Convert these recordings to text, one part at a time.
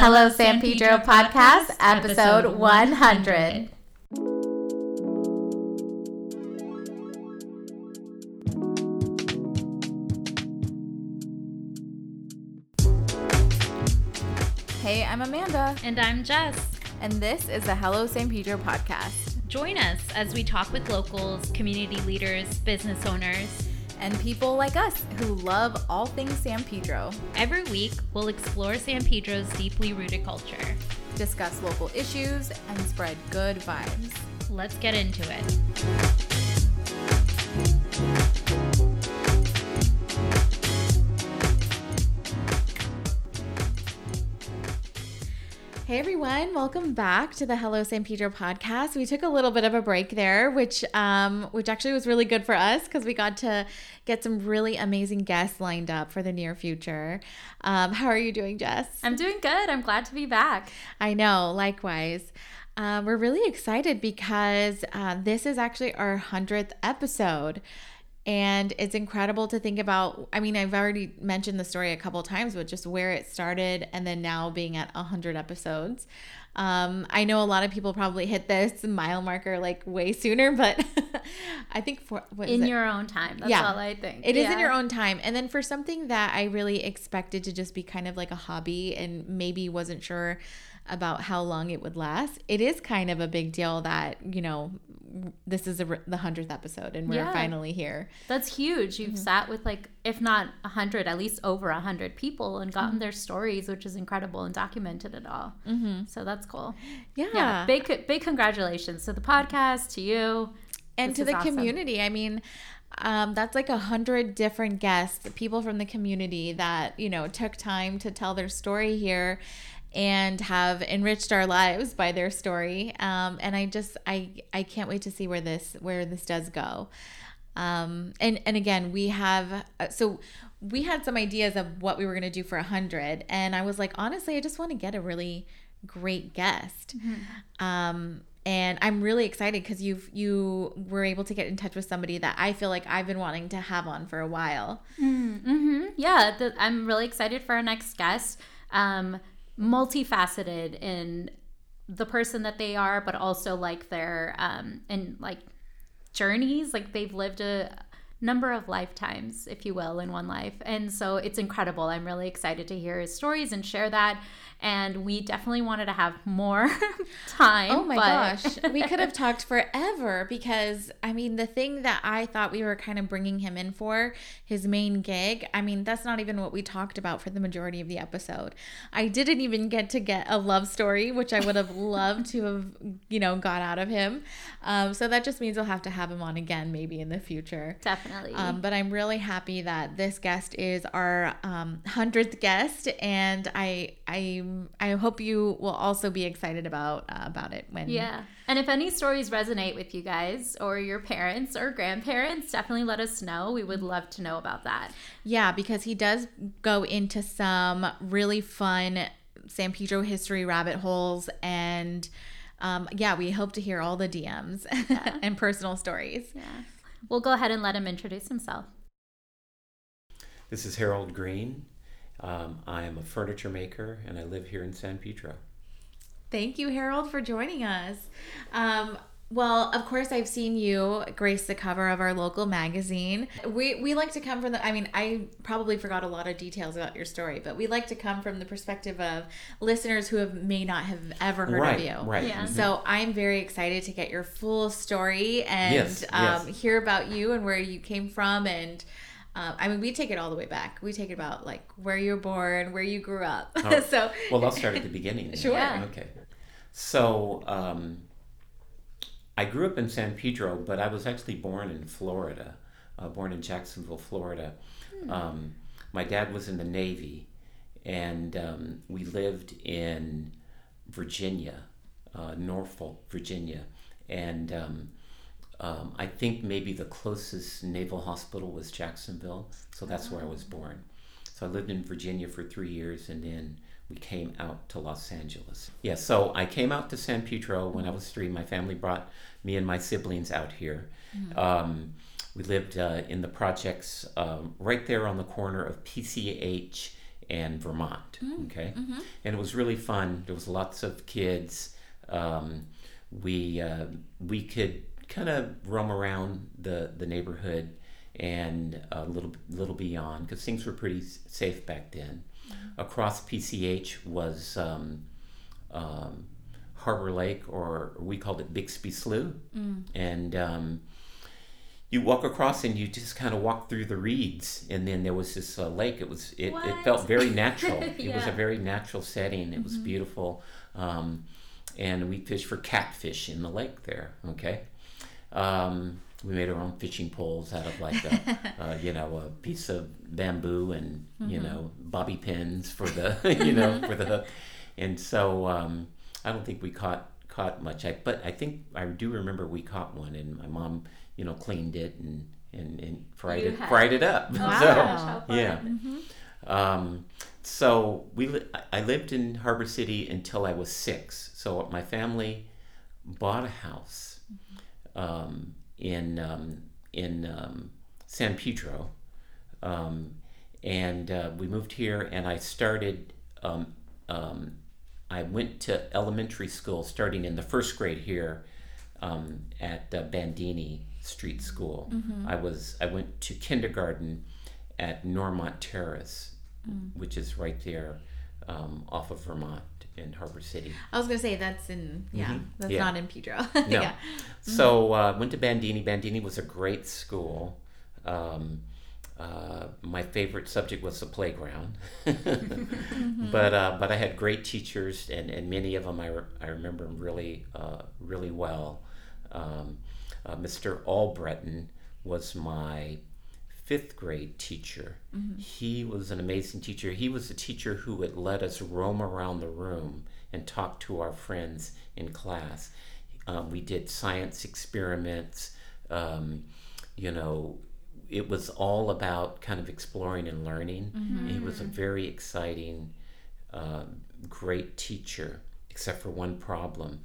Hello, San Pedro Podcast, episode 100. Hey, I'm Amanda, And I'm Jess. and this is the Hello San Pedro podcast. Join us as we talk with locals, community leaders, business owners. And people like us who love all things San Pedro, Every week, we'll explore San Pedro's deeply rooted culture. discuss local issues, and spread good vibes. Let's get into it. Hey everyone, welcome back to the Hello San Pedro podcast. We took a little bit of a break there, which um which actually was really good for us because we got to get some really amazing guests lined up for the near future. Um, how are you doing, Jess? I'm doing good. I'm glad to be back. I know, likewise. Uh, we're really excited because uh, this is actually our 100th episode. And it's incredible to think about. I mean, I've already mentioned the story a couple times, but just where it started and then now being at 100 episodes. Um, I know a lot of people probably hit this mile marker like way sooner, but I think for In your own time. That's Yeah. all I think. It is in your own time. And then for something that I really expected to just be kind of like a hobby and maybe wasn't sure about how long it would last, it is kind of a big deal that, you know, this is a, the 100th episode and we're Yeah. finally here. That's huge. Mm-hmm. You've sat with like, if not a hundred, at least over a hundred people and Mm-hmm. gotten their stories, which is incredible, and documented it all. Mm-hmm. So that's cool. Yeah. Yeah, big big congratulations to the podcast, to you. and This to the awesome. community. I mean, um, that's like a hundred different guests, people from the community that you know took time to tell their story here, and have enriched our lives by their story. Um, and I just I I can't wait to see where this where this does go. Um, and and again, we have uh, so we had some ideas of what we were gonna do for a hundred, and I was like, honestly, I just want to get a really great guest. Um, and I'm really excited because you've you were able to get in touch with somebody that I feel like I've been wanting to have on for a while. Mm-hmm. Yeah, the, I'm really excited for our next guest. Um, multifaceted in the person that they are, but also like their um, and like journeys. Like they've lived a number of lifetimes, if you will, in one life, and so it's incredible. I'm really excited to hear his stories and share that. And we definitely wanted to have more time. Oh my but- gosh, we could have talked forever because I mean, the thing that I thought we were kind of bringing him in for, his main gig, I mean, that's not even what we talked about for the majority of the episode. I didn't even get to get a love story, which I would have loved to have, you know, got out of him. Um, so that just means we'll have to have him on again, maybe in the future. Definitely. Um, but I'm really happy that this guest is our um, hundredth guest, and I I I hope you will also be excited about uh, about it when Yeah. And if any stories resonate with you guys or your parents or grandparents, definitely let us know. We would love to know about that. yeah because he does go into some really fun San Pedro history rabbit holes and. Um, yeah, we hope to hear all the DMs and personal stories. Yeah. We'll go ahead and let him introduce himself. This is Harold Green. Um, I am a furniture maker and I live here in San Pedro. Thank you, Harold, for joining us. Um, well, of course, I've seen you grace the cover of our local magazine. We we like to come from the. I mean, I probably forgot a lot of details about your story, but we like to come from the perspective of listeners who have may not have ever heard right, of you. right. Yeah. mhm. So I'm very excited to get your full story and Yes, um, yes. hear about you and where you came from and. Um, I mean, we take it all the way back. We take it about like where you were born, where you grew up. So, well, I'll start at the beginning. Sure. Yeah. Okay. So, um, I grew up in San Pedro, but I was actually born in Florida, uh, born in Jacksonville, Florida. Um, my dad was in the Navy, and um, we lived in Virginia, uh, Norfolk, Virginia. And um, I think maybe the closest naval hospital was Jacksonville, so that's where I was born. So I lived in Virginia for three years, and then we came out to Los Angeles. Yeah, so I came out to San Pedro when I was three. My family brought me and my siblings out here. Um, we lived uh, in the projects um, right there on the corner of PCH and Vermont. Okay, and it was really fun. There was lots of kids. Um, we uh, we could kind of roam around the the neighborhood and a little little beyond because things were pretty safe back then. Across PCH was um, um, Harbor Lake, or we called it Bixby Slough, and um, you walk across and you just kind of walk through the reeds, and then there was this uh, lake. It was it, it felt very natural. It was a very natural setting. It was beautiful, um, and we fished for catfish in the lake there. Okay. Um, we made our own fishing poles out of like a, uh, you know, a piece of bamboo and you know bobby pins for the you know for the hook, and so um, I don't think we caught caught much. I, but I think I do remember we caught one, and my mom you know cleaned it and and, and fried You it had- fried it up. Wow. gosh, how fun. yeah. Um, so we li- I lived in Harbor City until I was six. So my family bought a house um, in um, in um, San Pedro, um, and uh, we moved here. And I started. Um, um, I went to elementary school starting in the first grade here um, at uh, Bandini Street School. I was I went to kindergarten at Normont Terrace, which is right there um, off of Vermont in Harbor City. I was gonna say that's in yeah, Mhm. that's Yeah. not in Pedro. No. yeah. So uh, went to Bandini. Bandini was a great school. Um, uh, my favorite subject was the playground, but uh, but I had great teachers, and, and many of them I, re- I remember really uh, really well. Um, uh, Mr. Albreton was my fifth grade teacher. He was an amazing teacher. He was a teacher who would let us roam around the room and talk to our friends in class. Um, we did science experiments. Um, you know, it was all about kind of exploring and learning. He was a very exciting, uh, great teacher, except for one problem.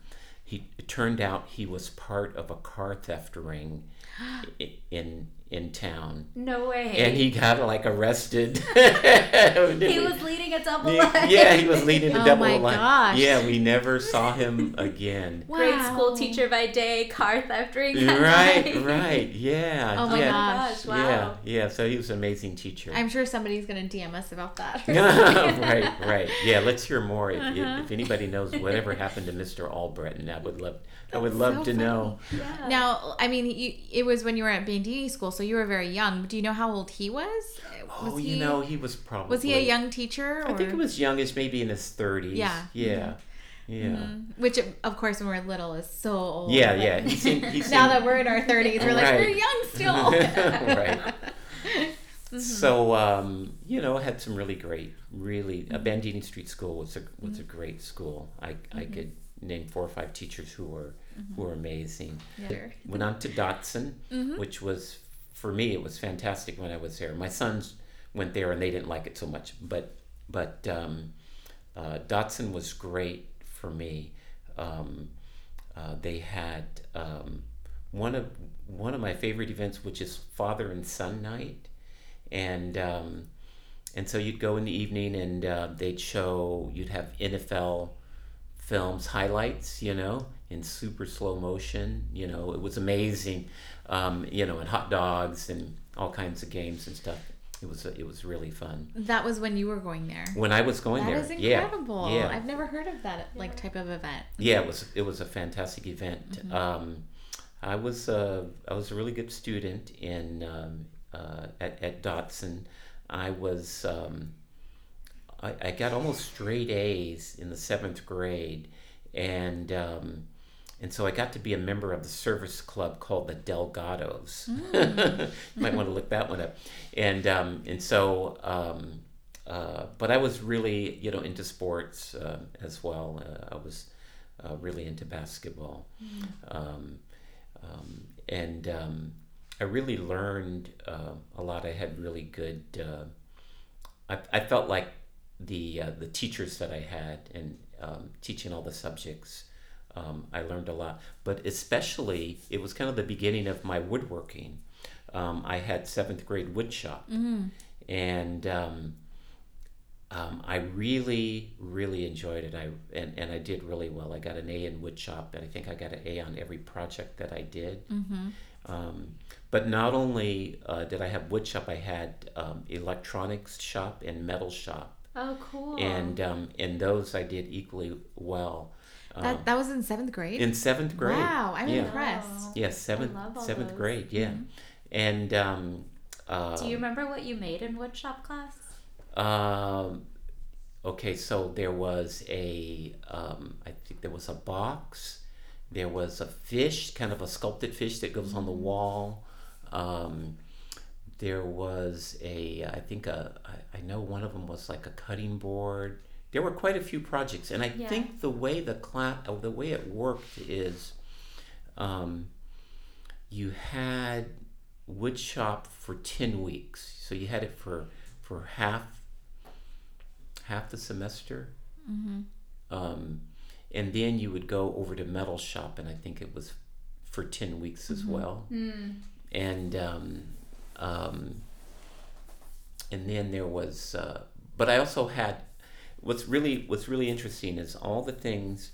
He it turned out he was part of a car theft ring in in town, No way. and he got like arrested. He was leading a double life. yeah, he was leading a Oh double my line. gosh. Yeah, we never saw him again. Great Wow. school teacher by day, car theft ring at right, night. right, yeah, Oh my yeah, gosh. wow. yeah, yeah. So he was an amazing teacher. I'm sure somebody's gonna DM us about that. right, right. Yeah, let's hear more. If, if, Uh-huh. if anybody knows whatever happened to Mr. Albreton, I would love, I would love so to know. Yeah. Now, I mean, you, it was when you were at Bandini school, so you were very young. But do you know how old he was? Oh, was you know, he was probably. was he a young teacher? Or? I think he was youngish, maybe in his thirties. Yeah. Yeah. Yeah. Mhm. Which, of course, when we're little, is so old. Yeah, yeah. He seemed. He seemed now that we're in our 30s, we're like, Right. we're young still. right. So um, you know, had some really great, really. Uh, Bandini Street School was a was a great school. I I could name four or five teachers who were who were amazing. Yeah. Went on to Dodson, which was for me it was fantastic when I was there. My sons went there and they didn't like it so much, but but um, uh, Dodson was great for me. Um, uh, they had um, one of one of my favorite events, which is father and son night, and um, and so you'd go in the evening and uh, they'd show you'd have NFL films highlights, you know, in super slow motion. You know, it was amazing. Um, you know, and hot dogs and all kinds of games and stuff. It was it was really fun. That was when you were going there. When I was going there. That there, is yeah, incredible. yeah, I've never heard of that like type of event. yeah, it was it was a fantastic event. Um, I was uh, I was a really good student in um, uh, at at Dodson. I was um, I, I got almost straight A's in the seventh grade, and um, and so I got to be a member of the service club called the Delgados. you might want to look that one up, and um, and so. Um, uh, but I was really, you know, into sports uh, as well. Uh, I was uh, really into basketball, um, um, and um, I really learned uh, a lot. I had really good. Uh, I, I felt like the uh, the teachers that I had and um, teaching all the subjects. Um, I learned a lot, but especially it was kind of the beginning of my woodworking. Um, I had seventh grade wood shop, and um, um, I really, really enjoyed it. I and, and I did really well. I got an A in woodshop, and I think I got an A on every project that I did. Mm-hmm. Um, but not only uh, did I have woodshop, I had um, electronics shop and metal shop, Oh, cool. and um, in those I did equally well. That that was in seventh grade. in seventh grade. Wow, I'm yeah. impressed. Yes, seventh seventh those. grade. Yeah, and um, uh, Do you remember what you made in woodshop class? Um, okay, so there was a, um, I think there was a box. There was a fish, kind of a sculpted fish that goes on the wall. Um, there was a, I think a, I, I know one of them was like a cutting board. There were quite a few projects, and I Yeah. think the way the class, the way it worked is, um, you had wood shop for 10 weeks. So you had it for for half half the semester. Um, and then you would go over to metal shop and i think it was for 10 weeks as well. And um, um, and then there was uh, but i also had what's really what's really interesting is all the things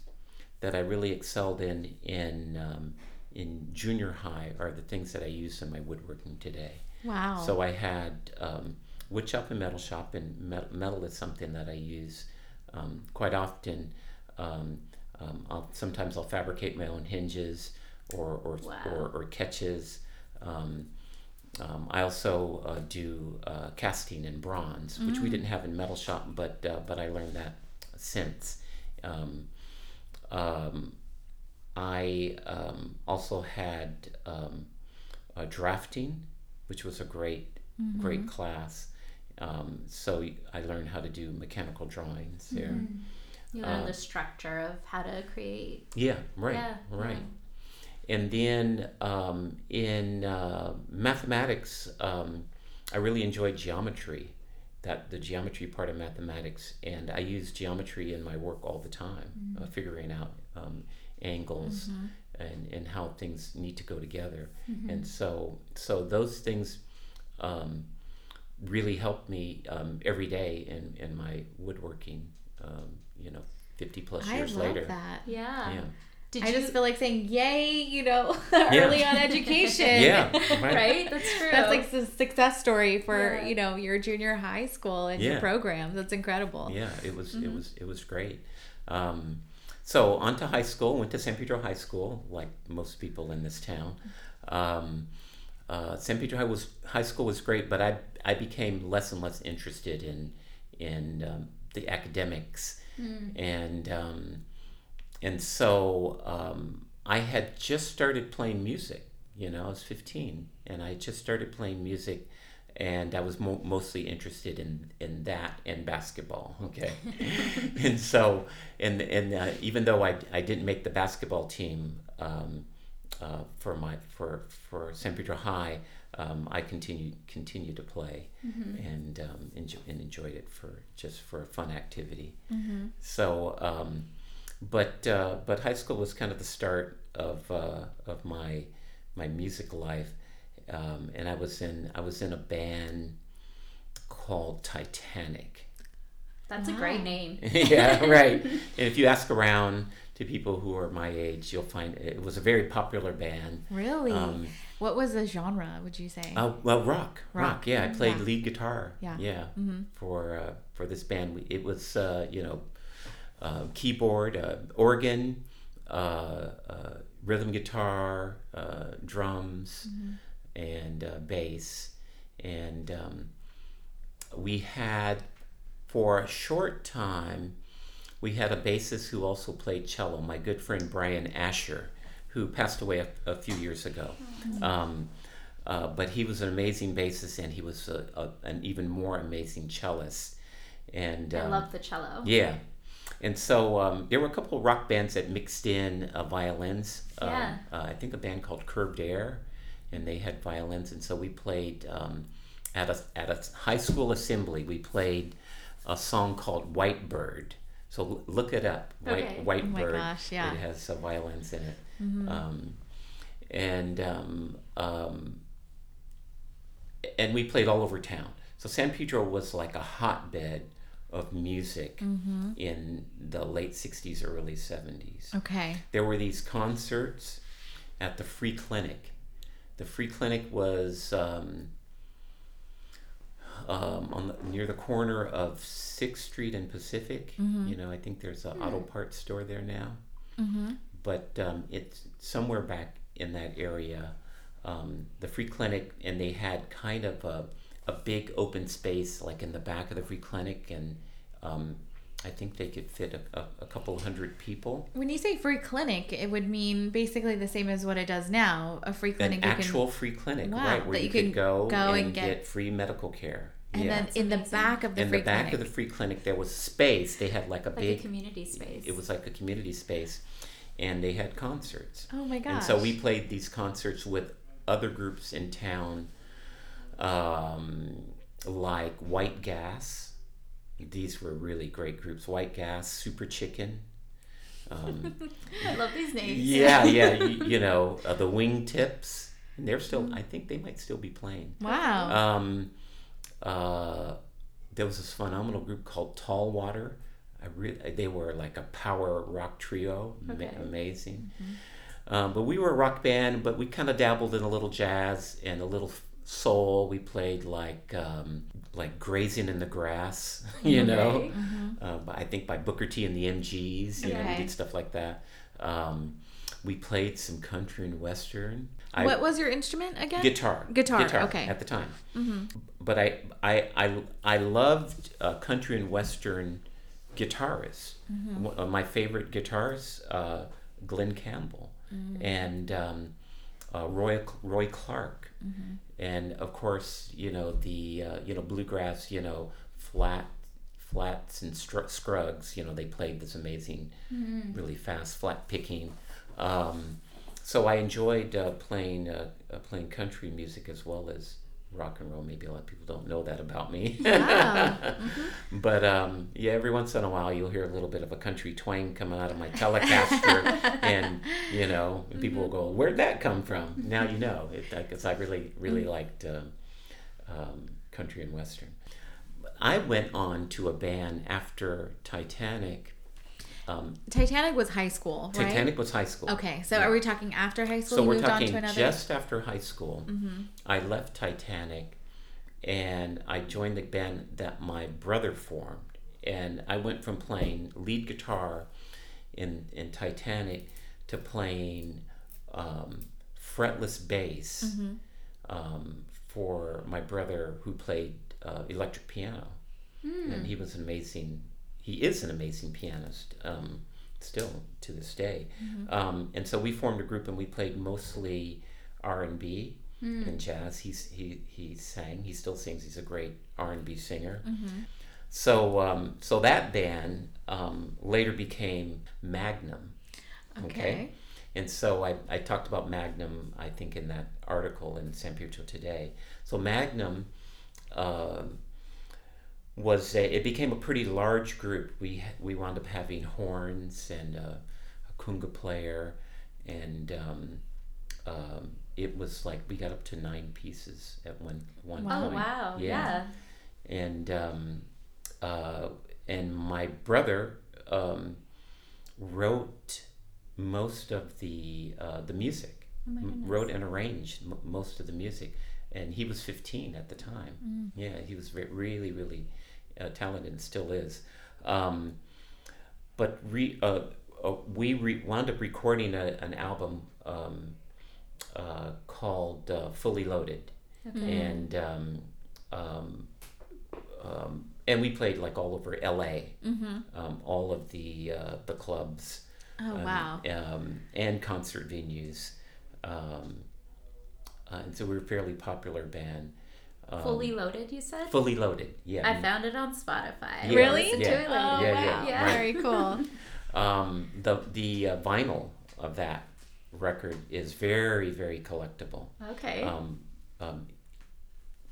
that i really excelled in in um, in junior high are the things that i use in my woodworking today Wow. so I had um, wood shop and metal shop, and metal, metal is something that I use um, quite often. Um, um, I'll, sometimes I'll fabricate my own hinges or or, Wow. or, or catches. Um, um, I also uh, do uh, casting in bronze, which we didn't have in metal shop, but uh, but I learned that since. Um, um, I um, also had um, drafting, which was a great, great class. Um, so I learned how to do mechanical drawings there. You learn Uh, the structure of how to create. Yeah, right, Yeah, right. yeah. And then um, in uh, mathematics, um, I really enjoyed geometry, that the geometry part of mathematics, and I use geometry in my work all the time, uh, figuring out um, angles and, and how things need to go together. And so, so those things um, really helped me um, every day in, in my woodworking. Um, you know, fifty plus I years love later. that. Yeah. Yeah. Did I you? just feel like saying, "Yay!" You know, early on education. Yeah, right. right. That's true. That's like a success story for Yeah. you know your junior high school and your Yeah. programs. That's incredible. Yeah, it was Mm-hmm. it was it was great. Um, so on to high school. Went to San Pedro High School, like most people in this town. Um, uh, San Pedro High was high school was great, but I I became less and less interested in in um, the academics, and um, and so um, I had just started playing music. You know, I was fifteen, and I just started playing music, and I was mo- mostly interested in in that and basketball. Okay, and so and and uh, even though I, I didn't make the basketball team um, uh, for my for for San Pedro High, um, I continued continued to play and um, enjoy, and enjoyed it for just for a fun activity. So, um, but uh, but high school was kind of the start of uh, of my my music life, um, and I was in I was in a band called Titanic. That's a great name. yeah, right. And if you ask around to people who are my age, you'll find it was a very popular band. Really? Um, what was the genre? Would you say? Uh, well, rock, rock. Rock. Yeah, I played Yeah. lead guitar. Yeah. yeah. Mhm. For uh, for this band, we, it was uh, you know uh, keyboard, uh, organ, uh, uh, rhythm guitar, uh, drums, and uh, bass, and um, we had for a short time we had a bassist who also played cello. My good friend Brian Asher, who passed away a, a few years ago. Um, uh, but he was an amazing bassist, and he was a, a, an even more amazing cellist. And I um, love the cello. yeah. And so um, there were a couple of rock bands that mixed in uh, violins. Um, Yeah. uh, I think a band called Curved Air, and they had violins. And so we played um, at a at a high school assembly. We played a song called White Bird. So l- look it up. White Okay. White Oh my Bird. gosh, yeah. It has uh, violins in it. Um, and um, um, and we played all over town. So San Pedro was like a hotbed of music in the late 60s, early 70s. Okay. There were these concerts at the Free Clinic. The Free Clinic was um, um, on the, near the corner of Sixth Street and Pacific. You know, I think there's an auto parts store there now. But um, it's somewhere back in that area. Um, the Free Clinic, and they had kind of a, a big open space, like in the back of the Free Clinic, and um, I think they could fit a, a, a couple hundred people. When you say free clinic, it would mean basically the same as what it does now. A free clinic An you actual free clinic, Wow, right, where you, you could can go, go and, and get, get- free medical care. and yeah. then in the back of the in free the back clinic. of the free clinic, there was space. They had like a Like big. a community space. it was like a community space, and they had concerts. oh my gosh. And so we played these concerts with other groups in town, um, like White Gas. These were really great groups. White Gas, Super Chicken. Um, I love these names. yeah, yeah. You, you know, uh, the Wingtips. And they're still, I think they might still be playing. Wow. Um, uh, there was this phenomenal group called Tall Water. I really, they were like a power rock trio, Ma- Okay. amazing. Um, but we were a rock band, but we kind of dabbled in a little jazz and a little soul. We played like um, like grazing in the grass, you know. Okay. Uh, by- I think by Booker T and the MGs, you know, we Okay. did stuff like that. Um, we played some country and western. I, what was your instrument again? guitar Guitar, okay. at the time but i i i, I loved uh, country and western guitarists of my favorite guitarists uh, Glen Campbell and um, uh, roy roy clark and of course you know the uh, you know bluegrass you know flat flats and str- scruggs you know they played this amazing really fast flat picking. Um, so I enjoyed uh, playing uh, uh, playing country music as well as rock and roll. Maybe a lot of people don't know that about me. Wow. but um, yeah, every once in a while you'll hear a little bit of a country twang coming out of my Telecaster, and you know, and people will go, "Where'd that come from?" Now you know, because I really really liked uh, um, country and western. I went on to a band after Titanic. Um, Titanic was high school, right? Titanic was high school. Okay, so are we talking after high school? So you we're moved on talking to another. just after high school. I left Titanic, and I joined the band that my brother formed. And I went from playing lead guitar in in Titanic to playing um, fretless bass um, for my brother who played uh, electric piano, and he was an amazing. He is an amazing pianist. Um, still to this day. Um, and so we formed a group and we played mostly R and B and jazz. He's he he sang. He still sings. He's a great R and B singer. So um, so that band um, later became Magnum. Okay. And so I, I talked about Magnum, I think, in that article in San Pedro today. So Magnum um was a, it became a pretty large group. We we wound up having horns and a, a conga player, and um, um, it was like we got up to nine pieces at one one Oh time. wow. Yeah. Yeah. And um, uh, and my brother um, wrote most of the uh, the music, Oh M- wrote and arranged m- most of the music, and he was 15 at the time. Mm. Yeah, he was ve- really really uh, talented and still is. Um, but re, uh, uh, we re- wound up recording a, an album um, uh, called uh, Fully Loaded, Okay. and um, um, um, and we played like all over LA, um, all of the uh, the clubs. Oh um, wow. Um, and concert venues, um, uh, and so we were a fairly popular band. Um, Fully loaded, you said? fully loaded, yeah. I found it on Spotify. Yeah, Really? Yeah. to it later. Oh Yeah, wow. yeah, Yeah. right. Very cool. Um, the the uh, vinyl of that record is very very collectible. Okay. Um, um,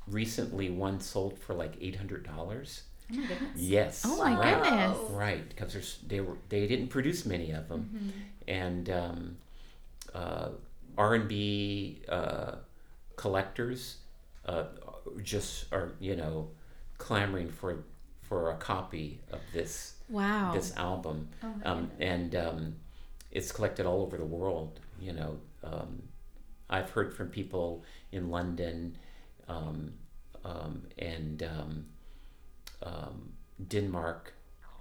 recently, one sold for like eight hundred dollars. oh my goodness. Yes. Oh my right. goodness. Right, because there's they were they didn't produce many of them, Mm-hmm. and um, uh, R and B uh, collectors uh, just are you know clamoring for for a copy of this Wow. this album, Oh um, and um, it's collected all over the world. You know, um, I've heard from people in London um, um, and um, um, Denmark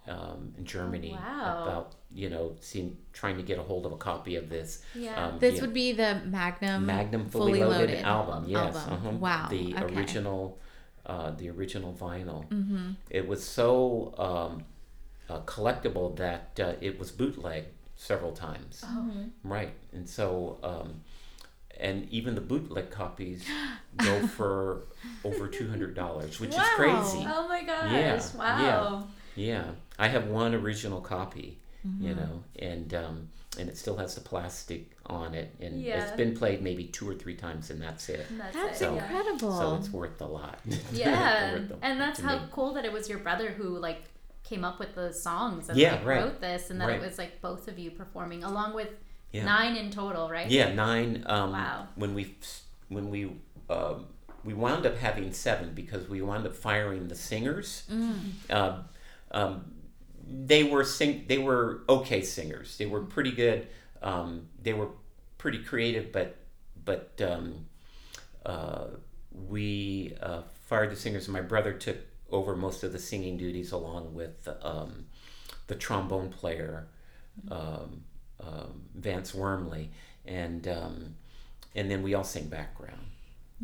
um, and Germany wow. about you know seeing trying to get a hold of a copy of this. Yeah. Um, This yeah, would be the Magnum Magnum fully, Fully loaded, Loaded album. Yes, album. uh-huh. Wow, The okay. original, uh, the original vinyl. Mm-hmm. It was so um, uh, collectible that uh, it was bootlegged several times. Oh. Right, and so um, and even the bootleg copies go for over two hundred dollars, which Wow. is crazy. Oh my gosh! Yeah, Wow. Yeah, I have one original copy, you Mm-hmm. know, and um, and it still has the plastic on it, and Yeah. it's been played maybe two or three times, and that's it. And That's, That's it. So- incredible. So it's worth a lot. Yeah, Worth a- and that's how me. cool that it was your brother who like came up with the songs and Yeah, like, right. wrote this, and that Right. it was like both of you performing along with Yeah. nine in total, right? Yeah, nine. Um, Wow. When we when we um, we wound up having seven because we wound up firing the singers. Mm. Uh, um, they were sing. They were okay singers. They were pretty good. Um, they were pretty creative, but but um, uh, we uh, fired the singers. My brother took over most of the singing duties along with um, the trombone player um, um, Vance Wormley, and um, and then we all sing background.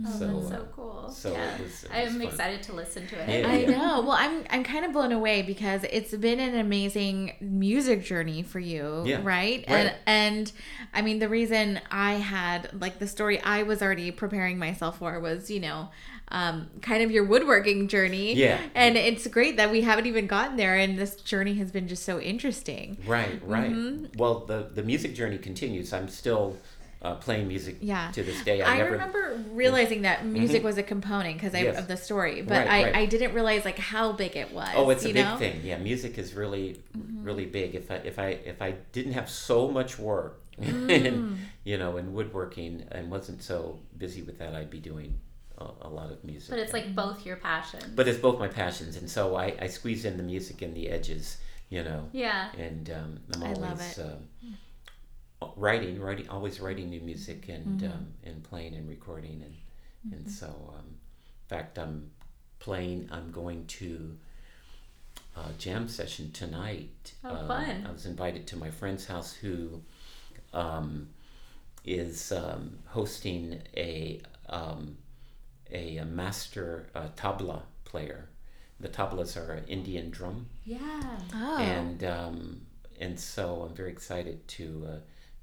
Oh, so that's uh, so cool. so yeah. it was, it was I'm fun. excited to listen to it. Yeah. I know. Well, I'm I'm kind of blown away because it's been an amazing music journey for you, Yeah. right? Right. And and I mean the reason I had like the story I was already preparing myself for was, you know, um, kind of your woodworking journey. Yeah. And it's great that we haven't even gotten there and this journey has been just so interesting. Right, right. Mm-hmm. Well, the the music journey continues. I'm still uh, playing music Yeah. to this day. I, I, never. remember realizing that music was a component because Yes. of the story, but Right, I, right. I didn't realize like how big it was. Oh, it's a big know? thing. Yeah, music is really, Mm-hmm. really big. If I if I if I didn't have so much work, Mm. in, you know, in woodworking and wasn't so busy with that, I'd be doing a, a lot of music. But it's like both your passions. But it's both my passions, and so I, I squeeze in the music in the edges, you know. yeah. And um, I'm I always love it. um, writing, writing, always writing new music and Mm-hmm. um, and playing and recording, and and so um, in fact, I'm playing. I'm going to a jam session tonight. Oh, Um, fun. I was invited to my friend's house who um, is um, hosting a um, a, a master uh, tabla player. The tablas are an Indian drum, Yeah. Oh. and um, and so I'm very excited to uh,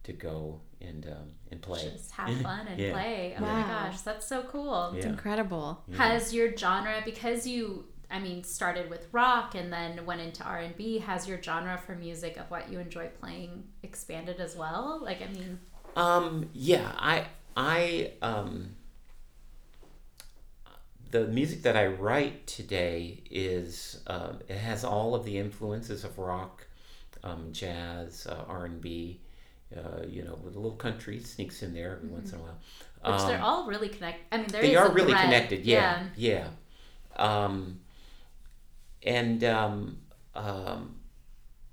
to go and um, and play. Just have fun and Yeah. play. Oh Wow. my gosh, that's so cool. it's Yeah. incredible. Has your genre because you I mean started with rock and then went into R&B, has your genre for music of what you enjoy playing expanded as well? Like I mean, Um, yeah, I I um, the music that I write today is uh, it has all of the influences of rock, um, jazz, uh, R and B. Uh, you know, with a little country sneaks in there every once in a while. which they're Um, all really connected. I mean, they are really thread. connected. Yeah, yeah. Um, and um, um,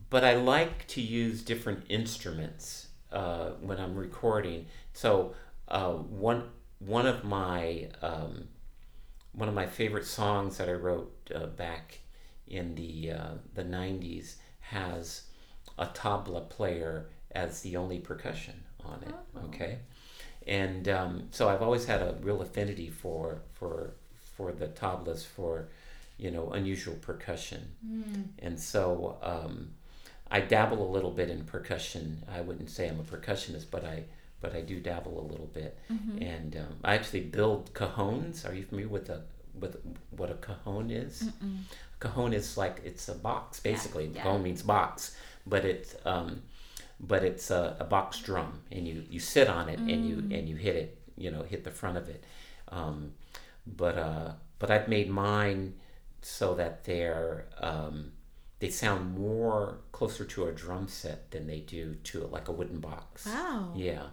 but I like to use different instruments uh, when I'm recording. So uh, one one of my um, one of my favorite songs that I wrote uh, back in the uh, the '90s has a tabla player as the only percussion on it. Okay, and um, so I've always had a real affinity for for for the tablas for you know unusual percussion, and so um, I dabble a little bit in percussion. I wouldn't say I'm a percussionist, but I but I do dabble a little bit, and um, I actually build cajones. Are you familiar with a with what a cajon is? Cajon is like it's a box basically. yeah. Cajon means box, but it's um, but it's a, a box drum, and you you sit on it and you and you hit it. You know, hit the front of it. Um, but uh, but I've made mine so that they're um, they sound more closer to a drum set than they do to like a wooden box. Wow. Yeah,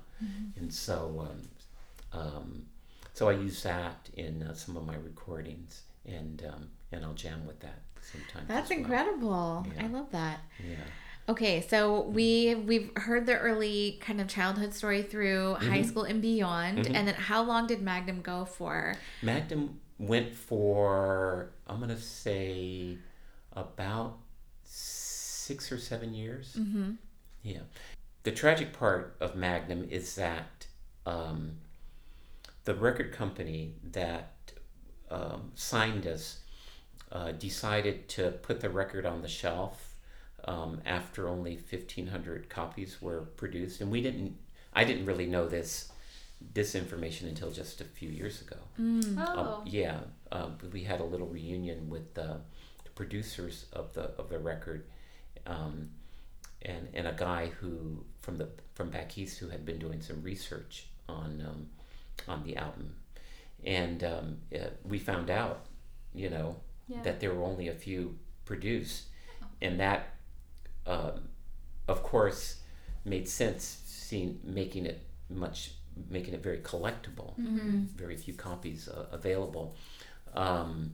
and so um, um, so I use that in uh, some of my recordings, and um, and I'll jam with that sometimes. That's well. incredible. Yeah. I love that. Yeah. Okay, so we we've heard the early kind of childhood story through high Mm-hmm. school and beyond, and then how long did Magnum go for? Magnum went for I'm gonna say about six or seven years. Mm-hmm. Yeah. The tragic part of Magnum is that um, the record company that um, signed us uh, decided to put the record on the shelf um, after only 1,500 copies were produced, and we didn't. I didn't really know this this information until just a few years ago. Oh. Um, yeah, um, we had a little reunion with the, the producers of the of the record, um, and and a guy who from the from back east who had been doing some research on um, on the album, and um, uh, we found out, you know, Yeah. that there were only a few produced, and that, um, of course, made sense. Seeing making it much making it very collectible very few copies uh, available. Um,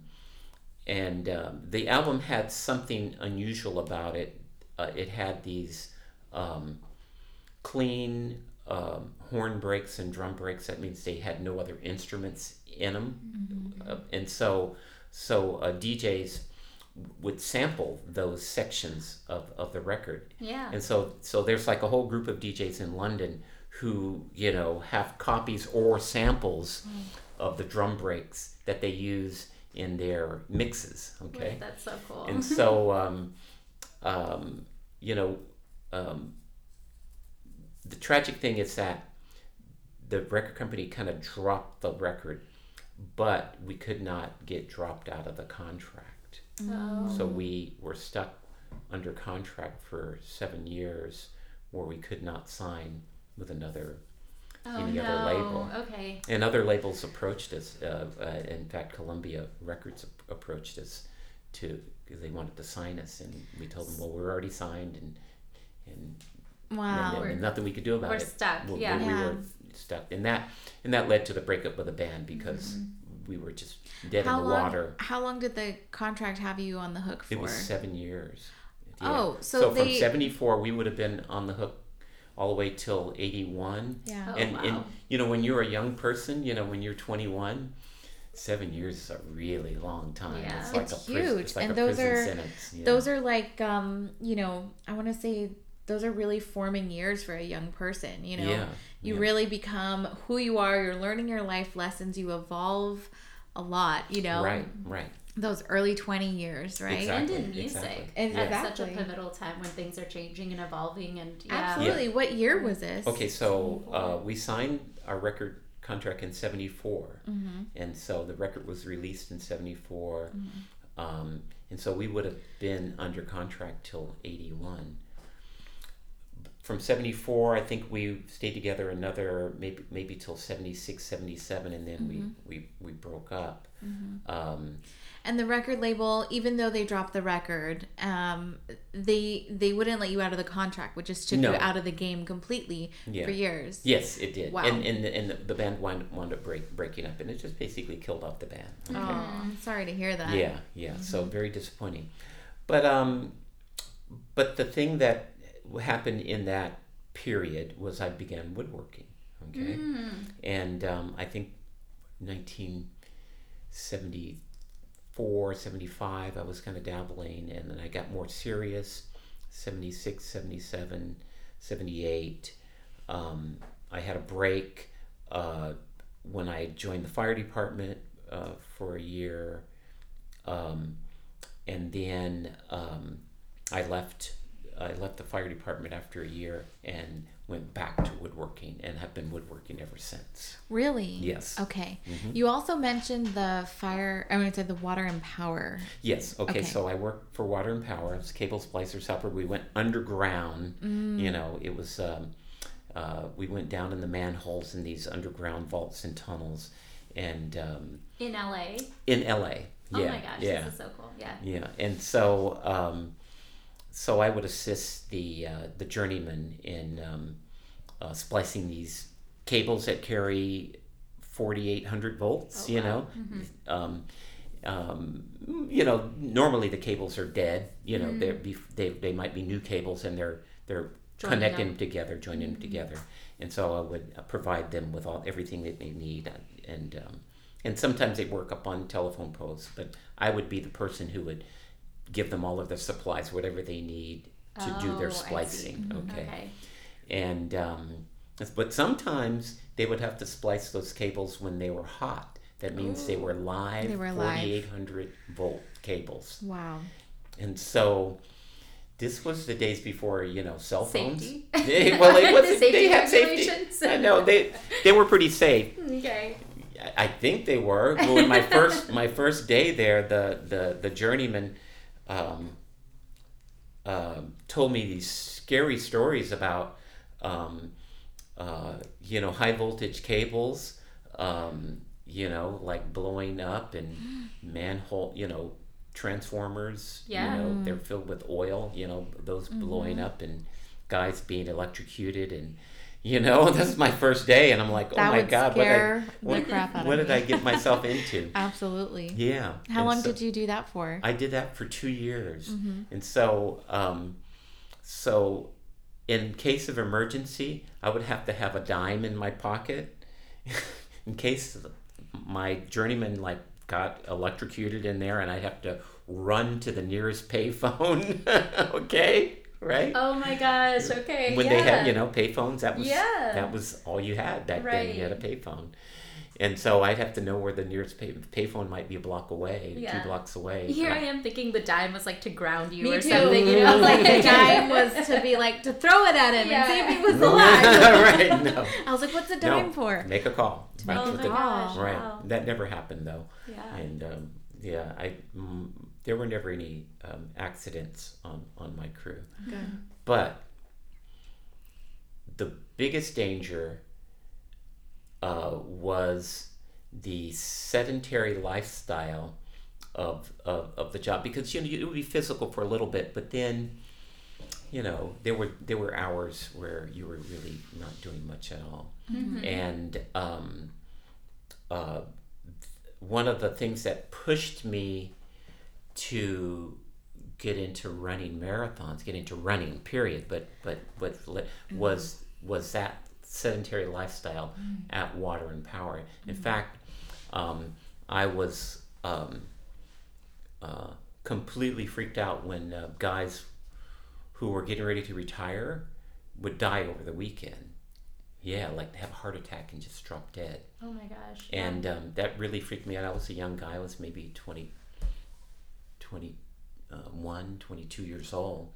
and um, the album had something unusual about it. Uh, it had these um, clean um, horn breaks and drum breaks. That means they had no other instruments in them, uh, and so so uh, DJs would sample those sections of, of the record Yeah. and so so there's like a whole group of DJs in London who, you know, have copies or samples of the drum breaks that they use in their mixes, okay? Wait, that's so cool. And so um, um, you know, um, the tragic thing is that the record company kind of dropped the record, but we could not get dropped out of the contract. Oh. So we were stuck under contract for seven years where we could not sign with another. Oh, any no. other label. Okay. And other labels approached us. Uh, uh, in fact, Columbia Records ap- approached us to because they wanted to sign us, and we told them, "Well, we're already signed, and and, Wow. and, and nothing we could do about it. we're stuck, We- yeah. we, Yeah. were stuck, and that and that led to the breakup of the band because we were just dead How in the long? water. How long did the contract have you on the hook for? It was seven years. Oh, so from they- '74 we would have been on the hook all the way till '81. Yeah. Oh, and, wow. and you know when you're a young person, you know when you're 21, seven years is a really long time. Yeah. It's like It's a prison, huge, it's like and a those prison are- sentence. yeah. Those are like, um, you know, I want to say those are really forming years for a young person. You know, Yeah, you yeah. really become who you are. You're learning your life lessons. You evolve a lot. You know, right, right. Those early twenty years, right? Exactly. and in music. exactly. And- At Yeah. such a pivotal time when things are changing and evolving and yeah. Absolutely. What year was this? Okay, so uh, we signed our record contract in '74, Mm-hmm. and so the record was released in '74, um, and so we would have been under contract till '81. From '74, I think we stayed together another maybe maybe till '76, '77, and then we, we we broke up. Um, And the record label, even though they dropped the record, um, they they wouldn't let you out of the contract, which just took No. you out of the game completely Yeah. for years. yes, it did, Wow. and and and the band wound, wound up break, breaking up, and it just basically killed off the band. Oh, I'm sorry to hear that. Yeah, yeah. So very disappointing. But um, but the thing that happened in that period was I began woodworking. Okay, and um, I think 1974, 75, I was kind of dabbling, and then I got more serious. 76, 77, 78. Um, I had a break uh, when I joined the fire department uh, for a year. Um, and then um, I left. I left the fire department after a year and went back to woodworking and have been woodworking ever since. Really? Yes. Okay. Mm-hmm. You also mentioned the fire. I mean, said the water and power. Yes. Okay. Okay. So I worked for Water and Power. I was cable splicer helper. We went underground. Mm. You know, it was. Um, uh, we went down in the manholes in these underground vaults and tunnels, and um, In LA. in LA. Oh yeah. my gosh, Yeah. this is so cool. Yeah. Yeah, and so um, so I would assist the uh, the journeyman in um, uh, splicing these cables that carry forty eight hundred volts. Oh, you wow. know, um, um, you know, normally the cables are dead. You know, they're be, they they might be new cables and they're they're Joining connecting them. together, joining them together. And so I would uh, provide them with all everything that they need, uh, and um, and sometimes they work up on telephone poles, but I would be the person who would give them all of their supplies, whatever they need to do Oh, I their splicing. Okay. Okay. And um, but sometimes they would have to splice those cables when they were hot. That means they were live, They were 4800 volt cables. Wow. And so this was the days before, you know, cell phones. Safety. They- well, it wasn't, safety they had safety. I know they they were pretty safe. Okay. I- I think they were. Well, my first my first day there, the the the journeyman um, um told me these scary stories about um, uh, you know high voltage cables, um, you know like blowing up and manhole, you know transformers. Yeah. You know they're filled with oil. You know those blowing up and guys being electrocuted and. You know, this is my first day, and I'm like, oh my god, what I, what, crap what did. I get myself into? Absolutely. Yeah. How And long so- did you do that for? I did that for two years, Mm-hmm. and so um, so in case of emergency, I would have to have a dime in my pocket in case my journeyman like got electrocuted in there, and I'd have to run to the nearest payphone. okay, right? Oh my gosh. Okay. when yeah. they had you know payphones that was Yeah. that was all you had back then you had a payphone and so i'd have to know where the nearest pay, payphone might be a block away Yeah. two blocks away Here I am thinking the dime was like to ground you Me or too. something. You I know, was like the dime was to be like to throw it at him Yeah. and see if he was alive. right no I was like, "What's a dime no for?" make a call make Oh a my call. gosh. right Wow. that never happened though Yeah. and um, yeah i mm, there were never any um, accidents on on my crew. But the biggest danger uh, was the sedentary lifestyle of, of, of the job because you know it would be physical for a little bit, but then you know there were there were hours where you were really not doing much at all, and um, uh, one of the things that pushed me to get into running marathons, get into running, period. But but what li- was was that sedentary lifestyle at Water and Power? In fact, um, I was um, uh, completely freaked out when uh, guys who were getting ready to retire would die over the weekend. Yeah, like have a heart attack and just drop dead. Oh my gosh. And um, that really freaked me out. I was a young guy. I was maybe 20, 21, 22 years old.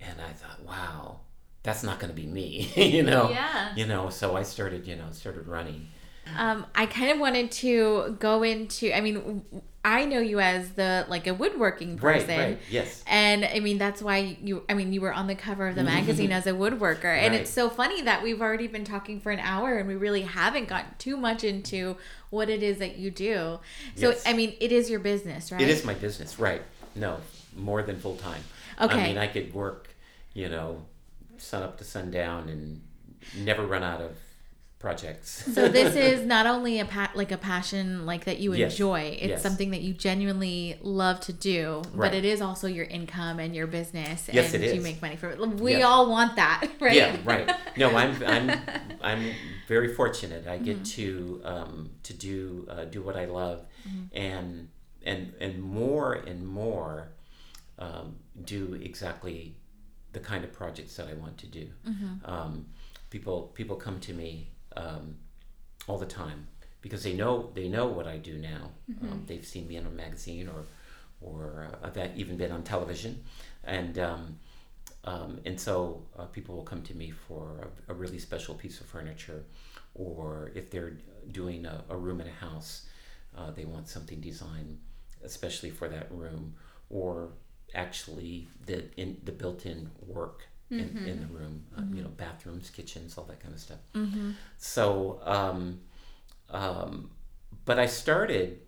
And I thought, wow, that's not going to be me, you know? Yeah. You know, so I started, you know, started running. Um, I kind of wanted to go into. I mean, I know you as the like a woodworking Right, person. right, yes. And I mean, that's why you, I mean, you were on the cover of the magazine as a woodworker. And Right. it's so funny that we've already been talking for an hour and we really haven't gotten too much into what it is that you do. So, Yes. I mean, it is your business, right? It is my business, right? No, more than full time. Okay. I mean, I could work, you know, sun up to sundown and never run out of projects. So this is not only a pa- like a passion like that you Yes. enjoy. It's Yes. something that you genuinely love to do, right. but it is also your income and your business Yes, and it you make money from it. We Yes. all want that, right? Yeah, right. No, I'm I'm I'm very fortunate. I get Mm-hmm. to um, to do uh, do what I love, Mm-hmm. and and and more and more um, do exactly the kind of projects that I want to do. Mm-hmm. Um, people people come to me um, all the time because they know they know what I do now. Mm-hmm. Um, they've seen me in a magazine or or uh, I've even been on television, and um, um, and so uh, people will come to me for a, a really special piece of furniture, or if they're doing a, a room in a house, uh, they want something designed especially for that room, or actually the in the built-in work in, in the room, uh, you know, bathrooms, kitchens, all that kind of stuff. So, um, um, but I started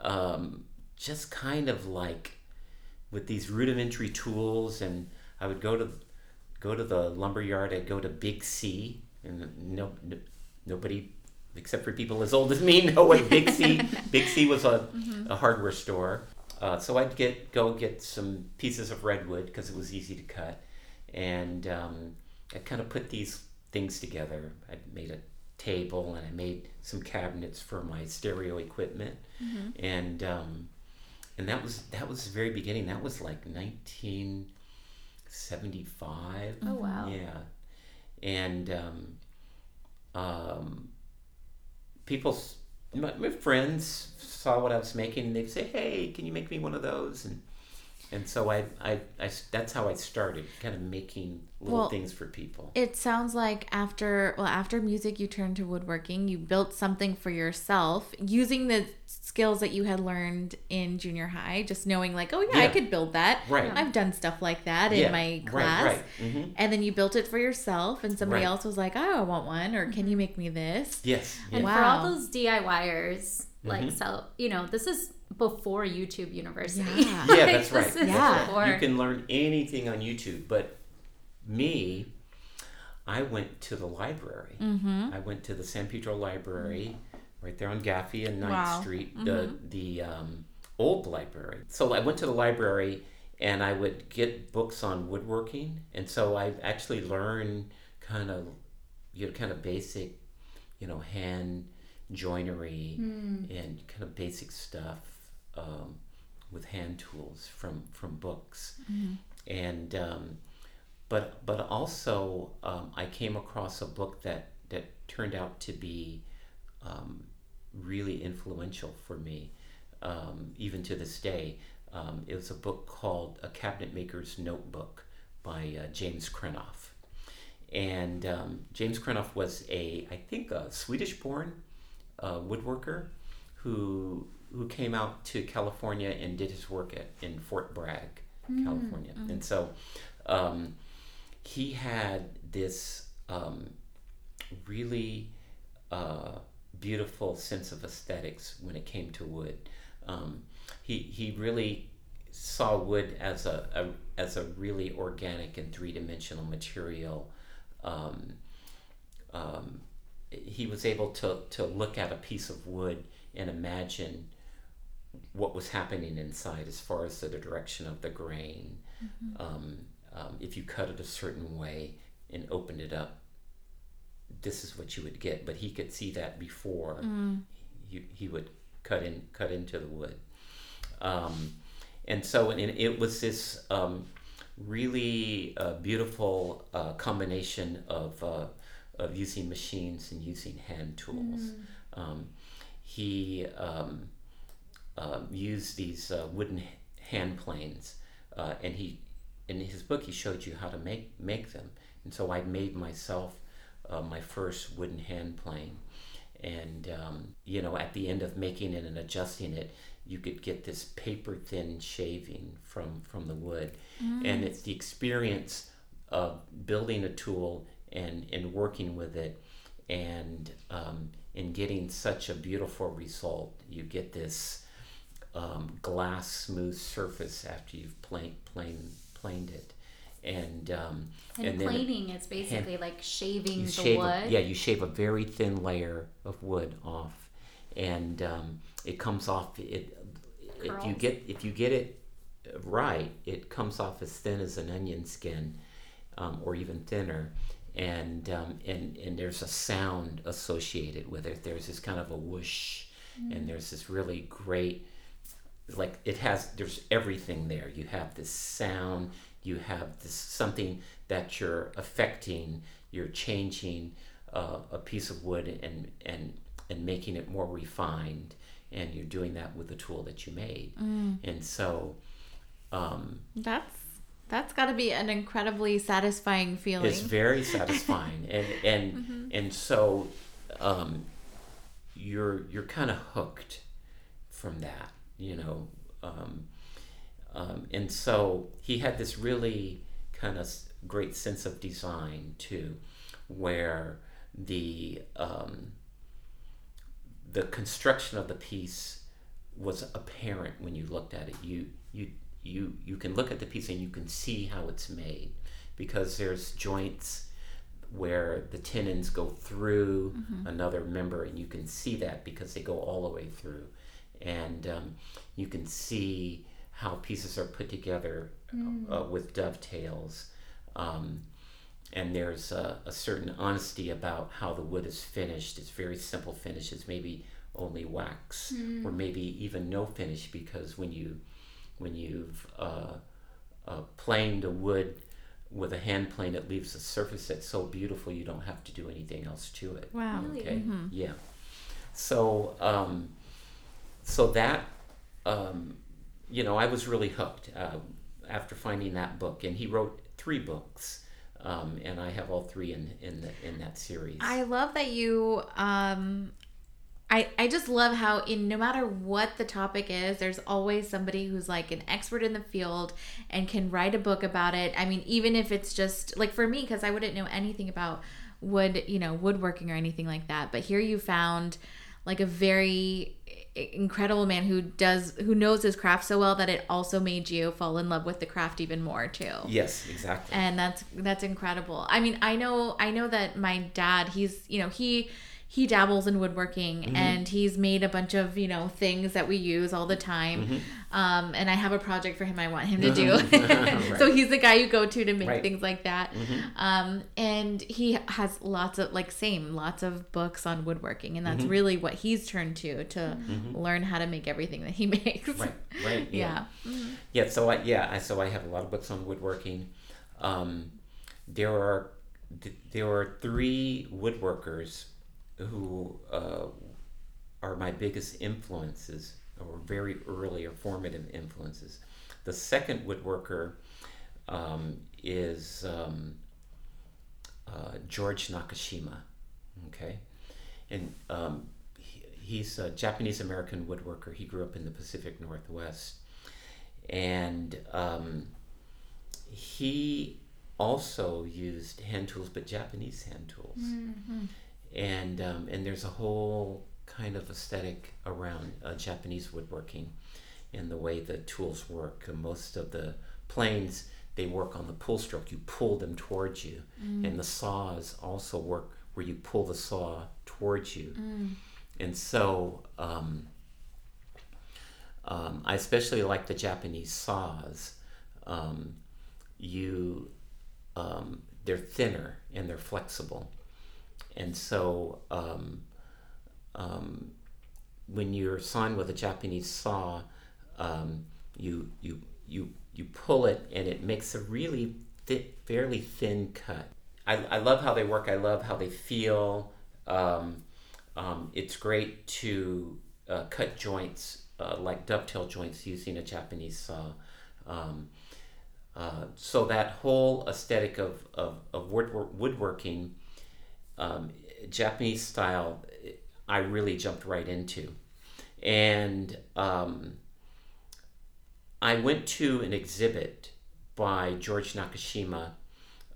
um, just kind of like with these rudimentary tools, and I would go to go to the lumber yard. I'd go to Big C, and no, no nobody except for people as old as me, know what Big C. Big C was a, a hardware store. Uh, so I'd get go get some pieces of redwood because it was easy to cut, and um, I kind of put these things together. I made a table and I made some cabinets for my stereo equipment, and um, and that was that was the very beginning. That was like nineteen seventy five. Oh wow. Yeah, and um, um, people, my, my friends saw what I was making, and they'd say, "Hey, can you make me one of those?" And and so I, I, I, that's how I started, kind of making little Well, things for people. It sounds like after well after music you turned to woodworking. You built something for yourself using the skills that you had learned in junior high, just knowing like, oh yeah, I could build that. Right. I've done stuff like that Yeah, in my class. Right, right. hmm And then you built it for yourself and somebody Right. else was like, oh, I want one or can you make me this? Yes. And yeah. for all Wow. those DIYers, like Mhm. so, you know, this is before YouTube University. Yeah. Yeah, that's right. this That's is Yeah. before- You can learn anything on YouTube, but me, I went to the library. Mm-hmm. I went to the San Pedro Library, right there on Gaffey and 9th Wow. Street, the the um, old library. So I went to the library, and I would get books on woodworking, and so I actually learned kind of, you know, kind of basic, you know, hand joinery and kind of basic stuff um, with hand tools from from books, and um, but but also um, I came across a book that that turned out to be um, really influential for me, um, even to this day. Um, it was a book called A Cabinet Maker's Notebook by uh, James Krenov. And um, James Krenov was a, I think, a Swedish-born uh, woodworker who who came out to California and did his work at in Fort Bragg, California. And so um, he had this um, really uh, beautiful sense of aesthetics when it came to wood. Um, he he really saw wood as a, a as a really organic and three dimensional material. Um, um, he was able to, to look at a piece of wood and imagine what was happening inside as far as the direction of the grain. Um, um, if you cut it a certain way and opened it up, this is what you would get. But he could see that before he, he would cut in cut into the wood. Um, and so and it was this um, really uh, beautiful uh, combination of, uh, of using machines and using hand tools. Um, he um, used these uh, wooden hand planes, uh, and he in his book he showed you how to make make them. And so I made myself uh, my first wooden hand plane, and um, you know at the end of making it and adjusting it, you could get this paper thin shaving from from the wood, and it's the experience of building a tool and and working with it, and um, and getting such a beautiful result. You get this um, glass smooth surface after you've planed planed planed it, and um, And, it- planing is basically like shaving the shave wood. A, yeah you shave a very thin layer of wood off. And um, it comes off it if you get if you get it right it comes off as thin as an onion skin um, or even thinner. And um, and and there's a sound associated with it. There's this kind of a whoosh. Mm. and there's this really great like it has there's everything there. You have this sound you have this something that you're affecting you're changing uh, a piece of wood and and and making it more refined and you're doing that with the tool that you made. And so um, That's that's got to be an incredibly satisfying feeling. it's very satisfying. And and and so um, you're you're kind of hooked from that you know um, um, and so he had this really kind of great sense of design too where the um, the construction of the piece was apparent when you looked at it. You you you you can look at the piece and you can see how it's made because there's joints where the tenons go through another member, and you can see that because they go all the way through, and um, you can see how pieces are put together uh, with dovetails. Um, and there's a, a certain honesty about how the wood is finished. It's very simple finishes, maybe only wax, or maybe even no finish, because when you when you've uh, uh, planed a wood with a hand plane, it leaves a surface that's so beautiful you don't have to do anything else to it. Wow. Okay. Yeah. So um, so that um, you know, I was really hooked uh, after finding that book, and he wrote three books, um, and I have all three in in the, in that series. I love that you um I, I just love how in no matter what the topic is there's always somebody who's like an expert in the field and can write a book about it. I mean even if it's just like for me because i wouldn't know anything about wood you know woodworking or anything like that. But here you found like a very incredible man who does who knows his craft so well that it also made you fall in love with the craft even more too yes, exactly. and that's that's incredible i mean i know i know that my dad he's you know he he dabbles in woodworking and he's made a bunch of you know things that we use all the time. Um, and i have a project for him i want him to do. So he's the guy you go to to make Right. things like that. Um, and he has lots of like same lots of books on woodworking. And that's really what he's turned to to learn how to make everything that he makes. Right, right, yeah. Yeah, so I yeah, I, so I have a lot of books on woodworking. Um, there are there are three woodworkers who uh, are my biggest influences, or very early or formative influences. The second woodworker um, is um, uh, George Nakashima. Okay, and um, he, he's a Japanese American woodworker. He grew up in the Pacific Northwest and um, he also used hand tools, but Japanese hand tools. And um, and there's a whole kind of aesthetic around uh, Japanese woodworking and the way the tools work. And most of the planes they work on the pull stroke. You pull them towards you, and the saws also work where you pull the saw towards you. And so. Um, um, I especially like the Japanese saws. Um, you, um, they're thinner and they're flexible, and so um, um, when you're sawing with a Japanese saw, um, you you you you pull it and it makes a really fairly thin cut. I, I love how they work. I love how they feel. Um, um, it's great to uh, cut joints uh, like dovetail joints using a Japanese saw. Um, uh, so that whole aesthetic of, of, of wood, woodworking, um, Japanese style, I really jumped right into. And um, I went to an exhibit by George Nakashima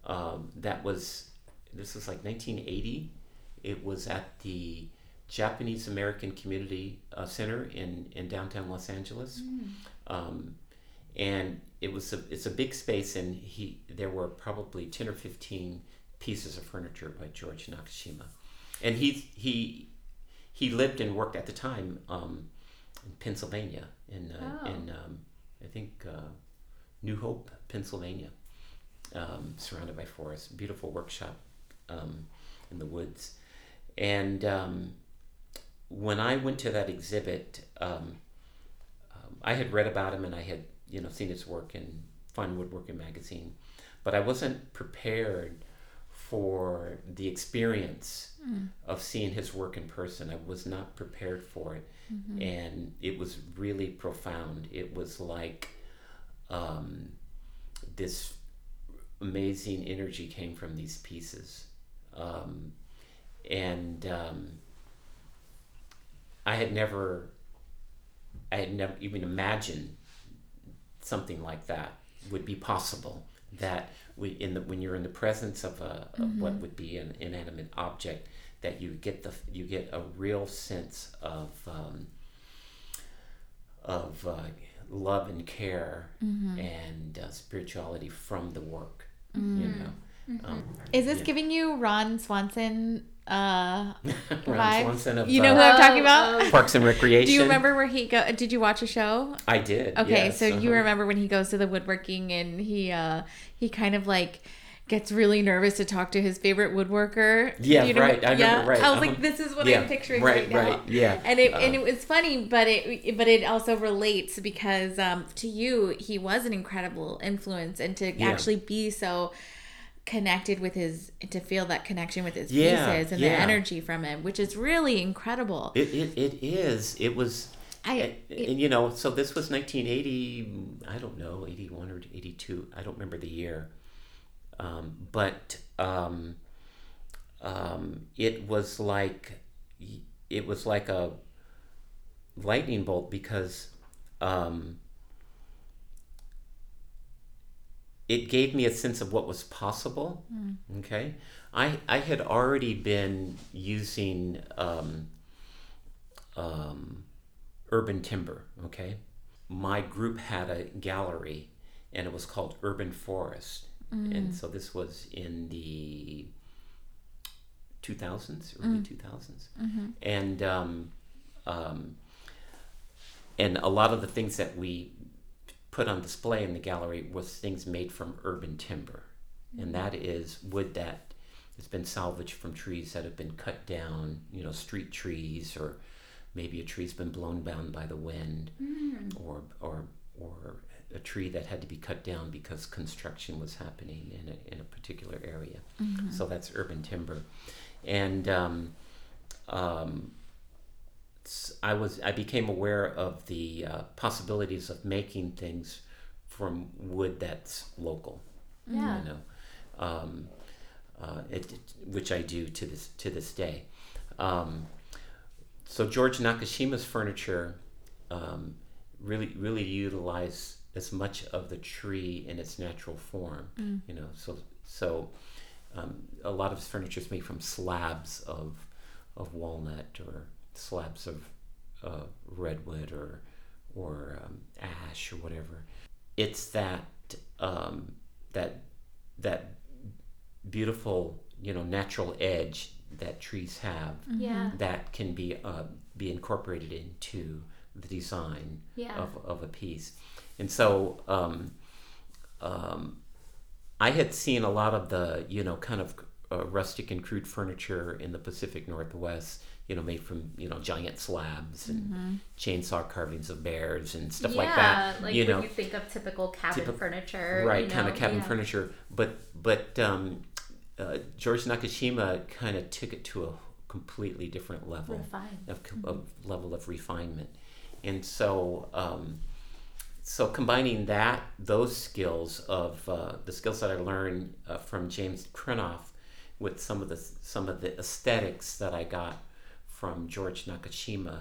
um, that was, this was like 1980. It was at the Japanese American Community uh, Center in, in downtown Los Angeles. Um, and it was a, it's a big space and he there were probably 10 or 15 pieces of furniture by George Nakashima. And he he he lived and worked at the time um, in Pennsylvania in uh, Oh. in um, I think uh, New Hope, Pennsylvania, um, surrounded by forests. Beautiful workshop um, in the woods. And um, when I went to that exhibit, um, um, I had read about him and I had you know seen his work in Fine Woodworking magazine, but I wasn't prepared for the experience of seeing his work in person. I was not prepared for it, and it was really profound. It was like um, this amazing energy came from these pieces, um, and um, I had never, I had never even imagined something like that would be possible. That we in the when you're in the presence of a of what would be an inanimate object, that you get the you get a real sense of um, of uh, love and care and uh, spirituality from the work. You know, Um, Is this Yeah. giving you Ron Swanson uh Ron? Swanson of you know uh, who I'm talking about? oh, Parks and Recreation. Do you remember where he go? Did you watch a show? I did. Okay, yes, so you uh-huh. remember when he goes to the woodworking and he uh he kind of like gets really nervous to talk to his favorite woodworker. Yeah, you know- right, I remember, right, I was uh-huh. like, this is what Yeah, I'm picturing right, right, now. right, yeah. And it and Uh, it was funny, but it but it also relates because um to you he was an incredible influence and to Yeah. actually be so connected with his to feel that connection with his Yeah, pieces and yeah. the energy from him, which is really incredible. It, it, it is. It was. I- and, and, you know, so this was 1980, I don't know, 81 or 82. I don't remember the year. Um, but um, um, it was like it was like a lightning bolt because um, it gave me a sense of what was possible. Okay, I I had already been using um, um, urban timber. Okay, my group had a gallery, and it was called Urban Forest, and so this was in the 2000s, early 2000s, and um, um, and a lot of the things that we put on display in the gallery was things made from urban timber, and that is wood that has been salvaged from trees that have been cut down, you know, street trees, or maybe a tree's been blown down by the wind, or or or a tree that had to be cut down because construction was happening in a, in a particular area. So that's urban timber, and um, um, I was I became aware of the uh, possibilities of making things from wood that's local. Yeah. You know, um, uh, it, which I do to this to this day. Um, so George Nakashima's furniture um, really really utilize as much of the tree in its natural form. You know, so so um, a lot of his furniture is made from slabs of of walnut or slabs of uh, redwood or or um, ash or whatever. It's that um, that that beautiful you know natural edge that trees have Yeah. that can be uh, be incorporated into the design Yeah. of, of a piece. And so um, um, I had seen a lot of the, you know, kind of uh, rustic and crude furniture in the Pacific Northwest, you know, made from, you know, giant slabs and chainsaw carvings of bears and stuff like that. Yeah, like you when know, you think of typical cabin Typical- furniture, right you kind of cabin yeah. furniture but but um, uh, george nakashima kind of took it to a completely different level Refined. of, com- of level of refinement and so um, so combining that those skills of uh, the skills that i learned uh, from james krenov with some of the some of the aesthetics that i got from george nakashima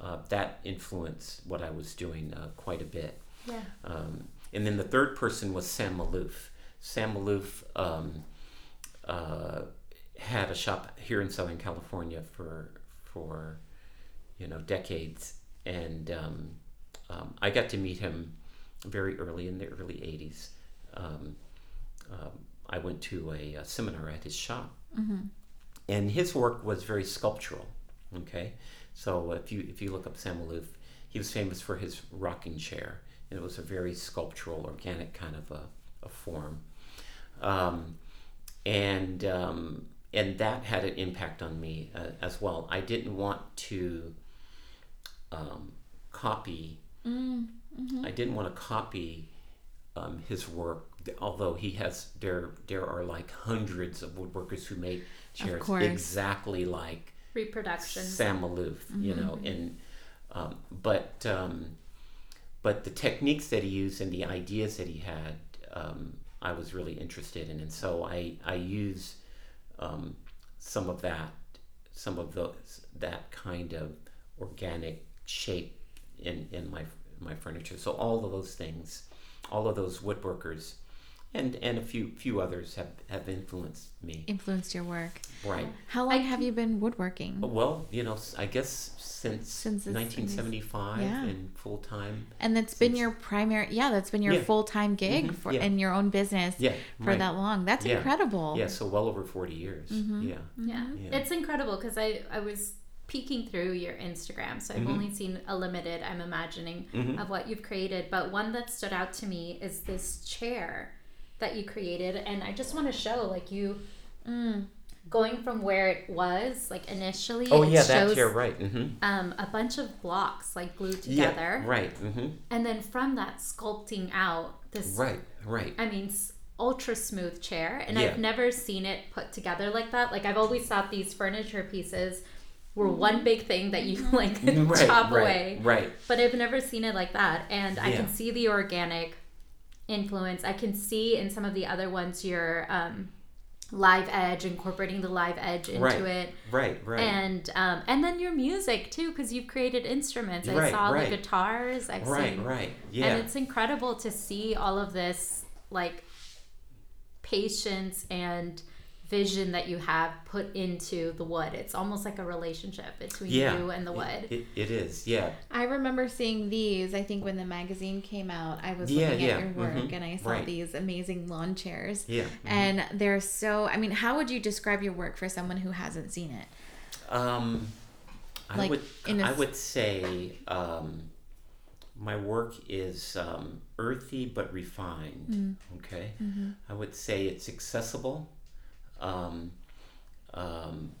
uh, that influenced what i was doing uh, quite a bit Yeah. um, and then the third person was Sam Maloof. Sam Maloof um, uh, had a shop here in Southern California for for you know decades, and um, um, I got to meet him very early in the early '80s. Um, um, I went to a, a seminar at his shop, and his work was very sculptural. Okay, so if you if you look up Sam Maloof, he was famous for his rocking chair, and it was a very sculptural, organic kind of a, a form, um, and um, and that had an impact on me uh, as well. I didn't want to um, copy. I didn't want to copy um, his work, although he has there there are like hundreds of woodworkers who make chairs exactly like Reproduction. Sam Maloof, you know, and um, but um, but the techniques that he used and the ideas that he had, um, I was really interested in, and so I I use um, some of that, some of those that kind of organic shape in in my my furniture. So all of those things, all of those woodworkers and and a few few others have have influenced me. Influenced your work. Right. How long have you been woodworking? Well, you know, i guess since, Since 1975 Yeah. and full time. And that's been your primary, yeah, that's been your Yeah. full time gig Mhm, for yeah. in your own business Yeah. for right. that long. That's Yeah. incredible. Yeah, so well over 40 years. Mhm. Yeah. Yeah. Yeah. It's incredible because I, I was peeking through your Instagram. So I've Mhm. only seen a limited, I'm imagining, Mhm. of what you've created. But one that stood out to me is this chair that you created. And I just want to show, like, you Mm. going from where it was, like, initially. Oh, it yeah, that shows, chair, right. Mm-hmm. Um, a bunch of blocks, like, glued together. Yeah, right. Mm-hmm. And then from that, sculpting out this Right, right. I mean, ultra smooth chair, and Yeah. I've never seen it put together like that. Like I've always thought these furniture pieces were one big thing that you like right, chop right, away, Right. but I've never seen it like that. And I can see the organic influence. I can see in some of the other ones your um, live edge, incorporating the live edge into Right. it. Right, right. And um, and then your music too, because you've created instruments. I Right, saw right. the guitars. I've right, seen right. Yeah. and it's incredible to see all of this like patience and vision that you have put into the wood. It's almost like a relationship between yeah. you and the wood. It, it, it is, yeah. I remember seeing these. I think when the magazine came out, I was Yeah, looking yeah, at your work mhm, and I saw right. these amazing lawn chairs. Yeah. And they're so, I mean, how would you describe your work for someone who hasn't seen it? Um, I Like, would in a I s- would say um, my work is um, earthy but refined. Mm. Okay, Mm-hmm. I would say it's accessible, um, um,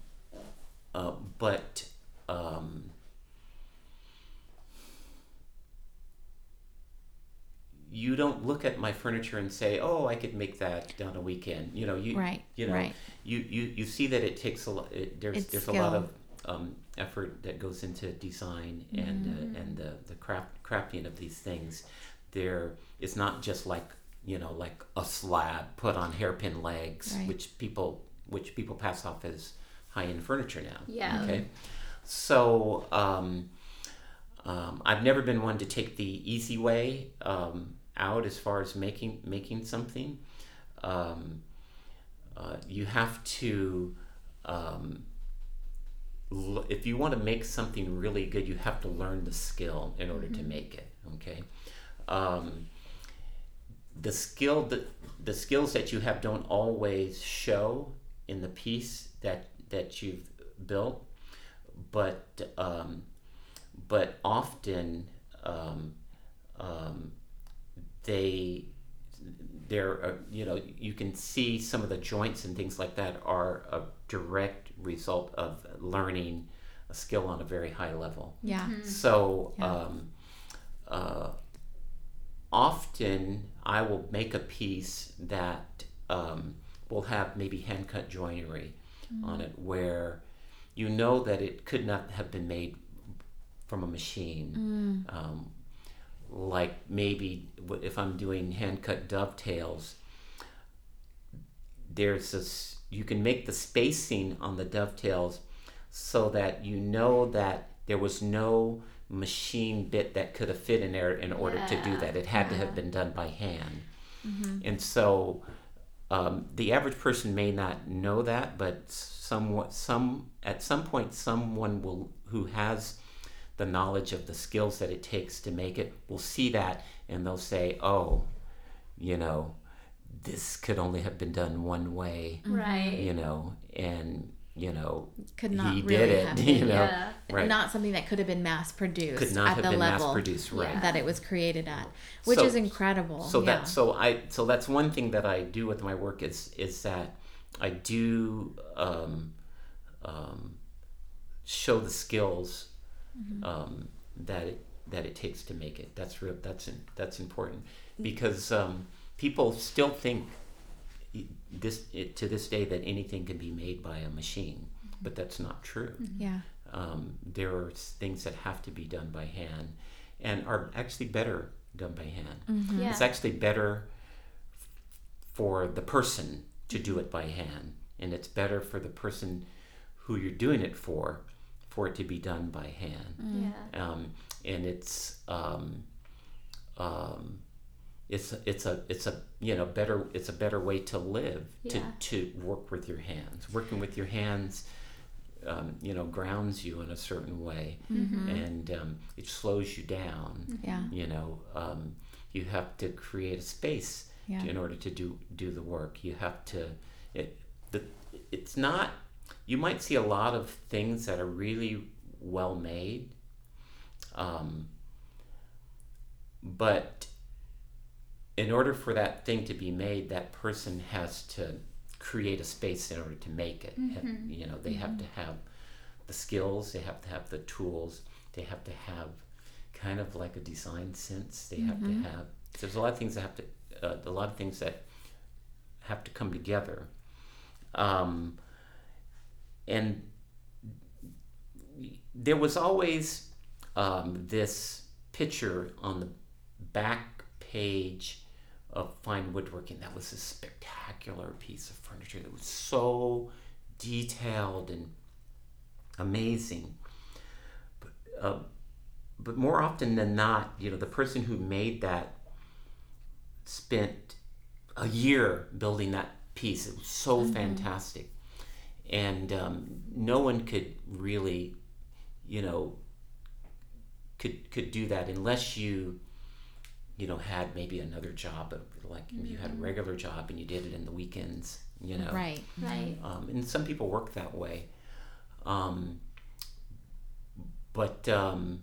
uh, but um, you don't look at my furniture and say, "Oh, I could make that down a weekend." You know, you Right, you know, right. you, you you see that it takes a lot. It, there's It's there's a lot of um, effort that goes into design and Mm-hmm. uh, and the the craft crafting of these things. There, it's not just like you know like a slab put on hairpin legs, Right. which people which people pass off as high end furniture now. Yeah. Okay. So um, um, I've never been one to take the easy way um, out as far as making making something. Um, uh, you have to um, l- if you want to make something really good, you have to learn the skill in order to make it. Okay. The skill that the skills that you have don't always show in the piece that that you've built, but um, but often um, um, they they're uh, you know you can see some of the joints and things like that are a direct result of learning a skill on a very high level. Yeah. So Yeah. um, uh, often I will make a piece that um, will have maybe hand cut joinery on it, where you know that it could not have been made from a machine. Um, like maybe if I'm doing hand cut dovetails, there's this you can make the spacing on the dovetails so that you know that there was no machine bit that could have fit in there in order to do that. It had to have been done by hand. And so um, the average person may not know that, but somewhat some at some point someone will who has the knowledge of the skills that it takes to make it will see that and they'll say, "Oh, you know, this could only have been done one way." Right. You know, and you know, Could not he really did it. been, You know, Yeah. right? Not something that could have been mass produced could not at have the been level mass produced, right? Yeah. that it was created at, which So- is incredible. so yeah. that so i so that's one thing that i do with my work is is that i do um, um, show the skills Mm-hmm. um, that it that it takes to make it that's real that's in, that's important because um, people still think i- this it, to this day that anything can be made by a machine but that's not true yeah. um, there are things that have to be done by hand and are actually better done by hand Mm-hmm. Yeah. it's actually better for the person to do it by hand and it's better for the person who you're doing it for for it to be done by hand Yeah. um, and it's um, um, it's it's a it's a you know better it's a better way to live Yeah. to to work with your hands. Working with your hands, um, you know, grounds you in a certain way, and um, it slows you down. Yeah. You know, um, you have to create a space Yeah. in order to do do the work. You have to. It the it's not. You might see a lot of things that are really well made, um, but in order for that thing to be made, that person has to create a space in order to make it. And, You know, they have to have the skills, they have to have the tools, they have to have kind of like a design sense. They have to have. There's a lot of things that have to. Uh, a lot of things that have to come together. Um, and there was always um, this picture on the back page of fine woodworking that was a spectacular piece of furniture that was so detailed and amazing. But, uh, but more often than not, you know, the person who made that spent a year building that piece. It was so fantastic. And um, no one could really, you know, could could do that unless you, you know, had maybe another job, of, like you had a regular job and you did it in the weekends, you know. Right. Right. Um, and some people work that way. Um, but um,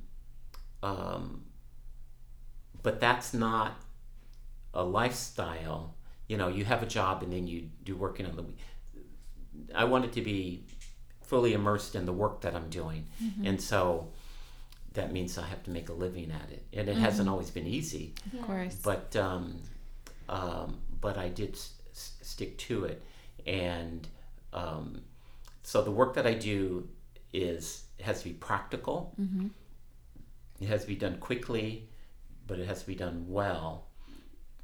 um, but that's not a lifestyle. You know, you have a job and then you do working on the. week. I wanted to be fully immersed in the work that I'm doing, and so that means I have to make a living at it, and it hasn't always been easy Of course. but um, um, but I did s- s- stick to it, and um, so the work that I do is has to be practical. Mm-hmm. It has to be done quickly, but it has to be done well,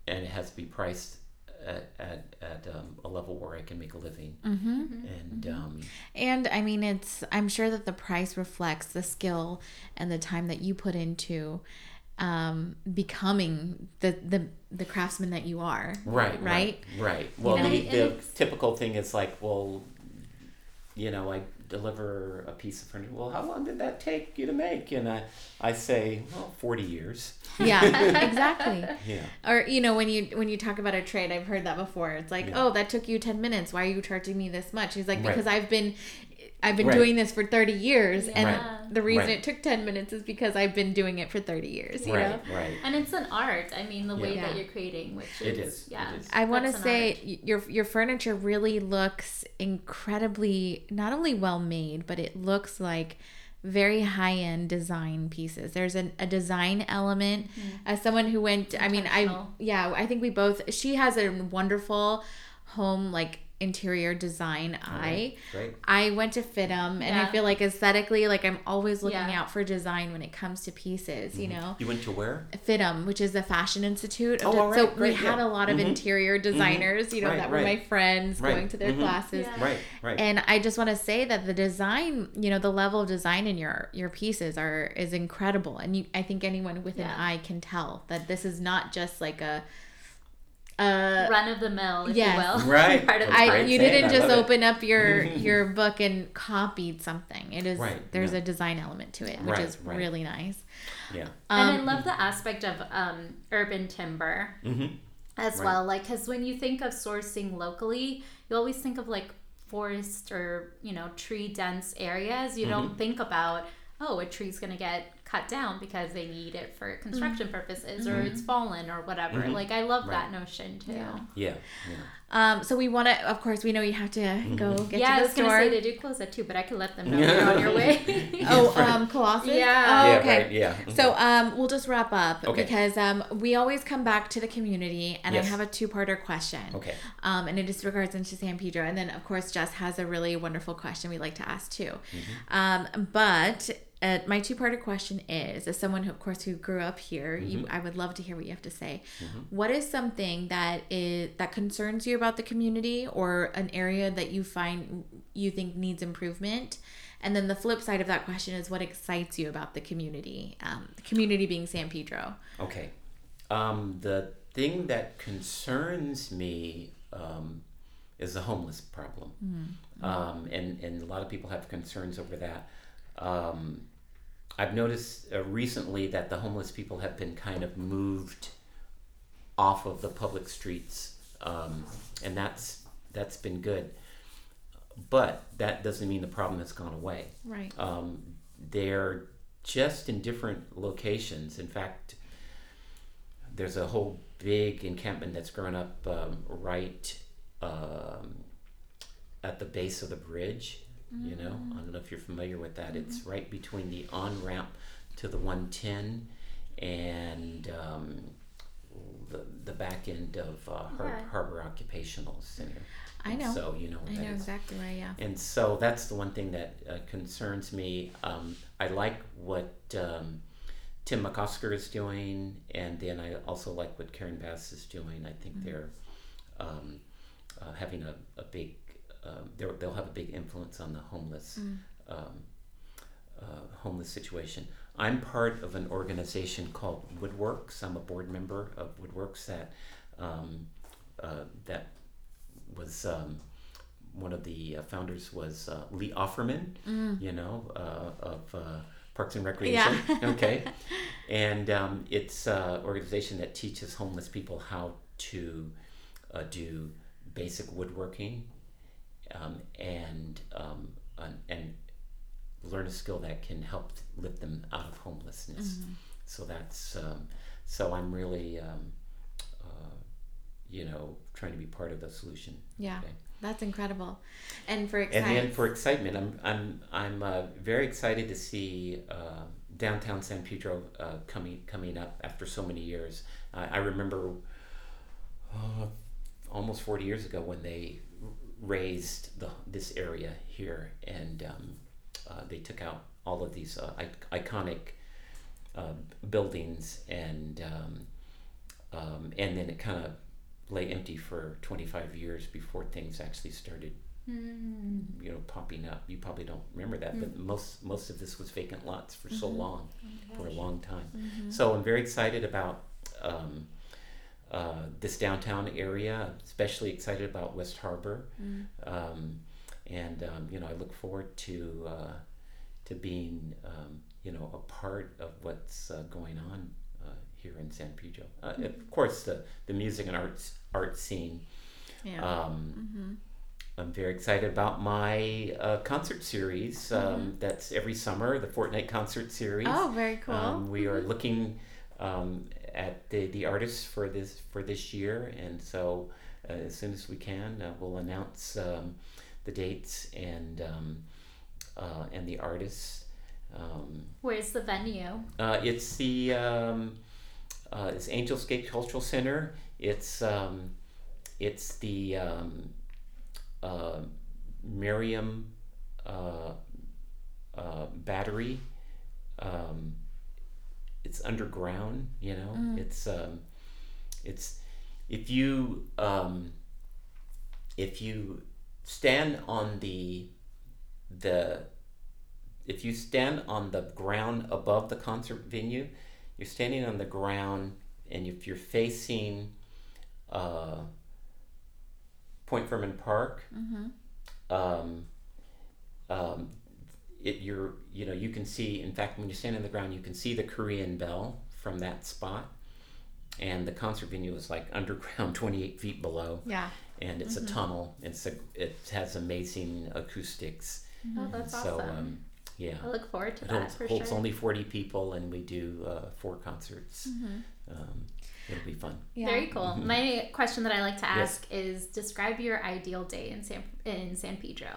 and it has to be priced at at, at um, a level where I can make a living. Mm-hmm. And um, And I mean, it's, I'm sure that the price reflects the skill and the time that you put into um, becoming the, the, the craftsman that you are. Right, Right? right, right. Well, And the, the typical thing is like, well, you know, I deliver a piece of furniture. Well, how long did that take you to make? And I, I say, well, forty years. Yeah, exactly. Yeah, Or you know when you when you talk about a trade, I've heard that before. It's like, Yeah. oh, that took you ten minutes. Why are you charging me this much? He's like, Right. because I've been, I've been Right. doing this for thirty years, and Right. the reason Right. it took ten minutes is because I've been doing it for thirty years. You know. right, right. And it's an art. I mean, the way Yeah. that you're creating, which is, It is, it yeah. is. I want to say art. your your furniture really looks incredibly not only well made, but it looks like very high end design pieces. There's an, a design element. Mm-hmm. As someone who went, I mean, I yeah, I think we both. She has a wonderful home like interior design eye. Great. I went to FIDM, and I feel like aesthetically, like I'm always looking Yeah. out for design when it comes to pieces. You know, You went to where? FIDM, which is the Fashion Institute. of Oh, all so right, we great, had yeah. a lot of Mhm. interior designers, you know, Right, that were my friends Right. going to their Mhm. classes. Yeah. Right, right. And I just want to say that the design, you know, the level of design in your your pieces are is incredible, and you, I think anyone with an eye can tell that this is not just like a. Uh, Run of the mill, if yes. you will. Right. Part of I you didn't just love it. open up your your book and copied something. It is Right, there's yeah. a design element to it, which Right, is right. really nice. Yeah. and I Um, love the aspect of um, urban timber Mm-hmm. as Right. well. Like, because when you think of sourcing locally, you always think of like forest or, you know, tree dense areas. You Mm-hmm. don't think about, oh, a tree's going to get cut down because they need it for construction purposes or it's fallen or whatever. Mhm. Like, I love Right. that notion too. Yeah. Yeah. Yeah. Um, so we want to, of course, we know you have to Mm-hmm. go get yeah, I was gonna say they do close at two, but I can let them know you're on your way. oh, right. um, Colossus. Yeah. Oh, yeah. okay. Right. Yeah. So um, we'll just wrap up Okay. because um, we always come back to the community, and Yes. I have a two-parter question. Okay. Um, and it just regards into San Pedro, and then of course Jess has a really wonderful question we like to ask too. Mm-hmm. Um, but uh, my two-parter question is: as someone who, of course, who grew up here, Mm-hmm. I would love to hear what you have to say. What is something that is that concerns you about the community, or an area that you find you think needs improvement? And then the flip side of that question is what excites you about the community? Um, the community being San Pedro. Okay. Um, the thing that concerns me um, is the homeless problem, um, and and a lot of people have concerns over that. Um, I've noticed uh, recently that the homeless people have been kind of moved off of the public streets, um, and that's that's been good. But that doesn't mean the problem has gone away. Right. Um, they're just in different locations. In fact, there's a whole big encampment that's grown up um, right um, at the base of the bridge. You know, I don't know if you're familiar with that. It's right between the on ramp to the 110 and um, the, the back end of uh, Har- Yeah. Harbor Occupational Center. I And know. So you know I know exactly where. Yeah. And so that's the one thing that uh, concerns me. Um, I like what um, Tim McOsker is doing, and then I also like what Karen Bass is doing. I think they're um, uh, having a, a big, um, they'll have a big influence on the homeless. Um, uh, homeless situation. I'm part of an organization called Woodworks. I'm a board member of Woodworks that um, uh, that was um, one of the uh, founders was uh, Lee Offerman, you know, uh, of uh, Parks and Recreation. okay, and um, it's an organization that teaches homeless people how to uh, do basic woodworking um, and um, and- and learn a skill that can help lift them out of homelessness. So that's um, so I'm really um, uh, you know trying to be part of the solution. Yeah. Okay. That's incredible. And for And excitement. then for excitement, I'm I'm I'm uh, very excited to see uh, downtown San Pedro uh, coming coming up after so many years. I remember uh, almost 40 years ago when they raised the this area here, and um, uh, they took out all of these uh, I- iconic uh, buildings, and um, um, and then it kind of lay empty for 25 years before things actually started you know popping up. You probably don't remember that but most most of this was vacant lots for so long for a long time. So i'm very excited about um, uh, this downtown area especially excited about west harbor um, and um, you know i look forward to uh, to being um, you know a part of what's uh, going on uh, here in san pedro uh, of course the, the music and arts art scene yeah. um, I'm very excited about my uh, concert series. Um, That's every summer, the Fortnite concert series. oh, very cool. Um, we are looking um, at the, the artists for this for this year, and so uh, as soon as we can, uh, we'll announce um, the dates and um, uh, and the artists. Um, Where's the venue? uh, it's the um, uh, it's Angels Gate Cultural Center. It's um, it's the um, uh, Merriam uh, uh, Battery. Um, it's underground. You know, it's um, it's if you um, if you stand on the the if you stand on the ground above the concert venue, you're standing on the ground, and if you're facing uh, Point Fermin Park, um, um, it you're you know you can see. In fact, when you stand on the ground, you can see the Korean Bell from that spot, and the concert venue is like underground, 28 feet below, yeah. and it's a tunnel. It's a it has amazing acoustics. Oh, that's so awesome. um, yeah. I look forward to It that holds, for holds sure. only 40 people, and we do uh, four concerts. Um, it'll be fun. Yeah. Very cool. My question that I like to Yes. ask is describe your ideal day in San in San Pedro.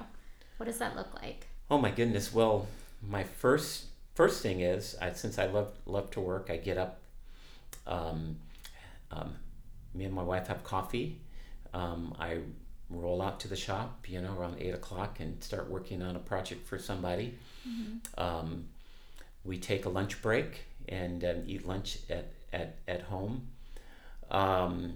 What does that look like? Oh my goodness! Well, my first first thing is I, since I love love to work, I get up. Um, um, me and my wife have coffee. Um, I roll out to the shop, you know, around eight o'clock, and start working on a project for somebody. Um, we take a lunch break and um, eat lunch at at at home. Um,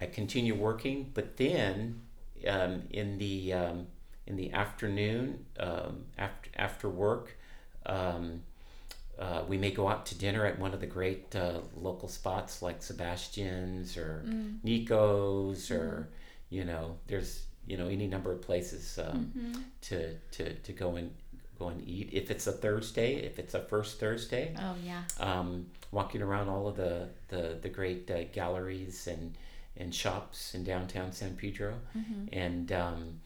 I continue working, but then um, in the um, in the afternoon um, after after work, um, uh, we may go out to dinner at one of the great uh, local spots like Sebastian's or Nico's or you know there's you know any number of places um, to, to to go and go and eat. If it's a Thursday if it's a first Thursday Oh yeah. um, walking around all of the the, the great uh, galleries and and shops in downtown San Pedro, and um,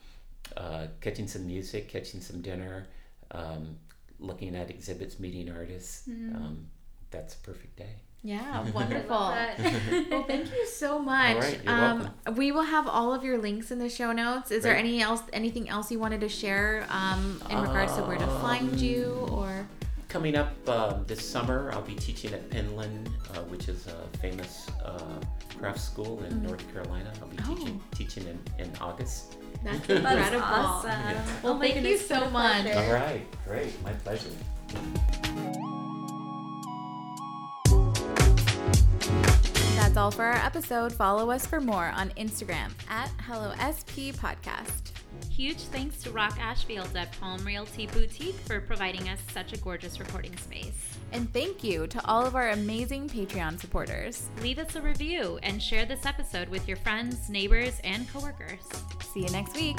uh, catching some music, catching some dinner, um, looking at exhibits, meeting artists. Um, that's a perfect day. Yeah, wonderful. Well, thank you so much. Right, you're um, we will have all of your links in the show notes. Is there any else, anything else you wanted to share um, in regards to where to find you, or? Coming up um, this summer, I'll be teaching at Penland, uh, which is a famous uh, craft school in North Carolina. I'll be teaching teaching in, in August. That's That's incredible. awesome. Well, Oh my thank you so much. pleasure. All right, great, my pleasure. That's all for our episode. Follow us for more on Instagram at HelloSP Podcast. Huge thanks to Rock Ashfield at Palm Realty Boutique for providing us such a gorgeous recording space. And thank you to all of our amazing Patreon supporters. Leave us a review and share this episode with your friends, neighbors, and coworkers. See you next week.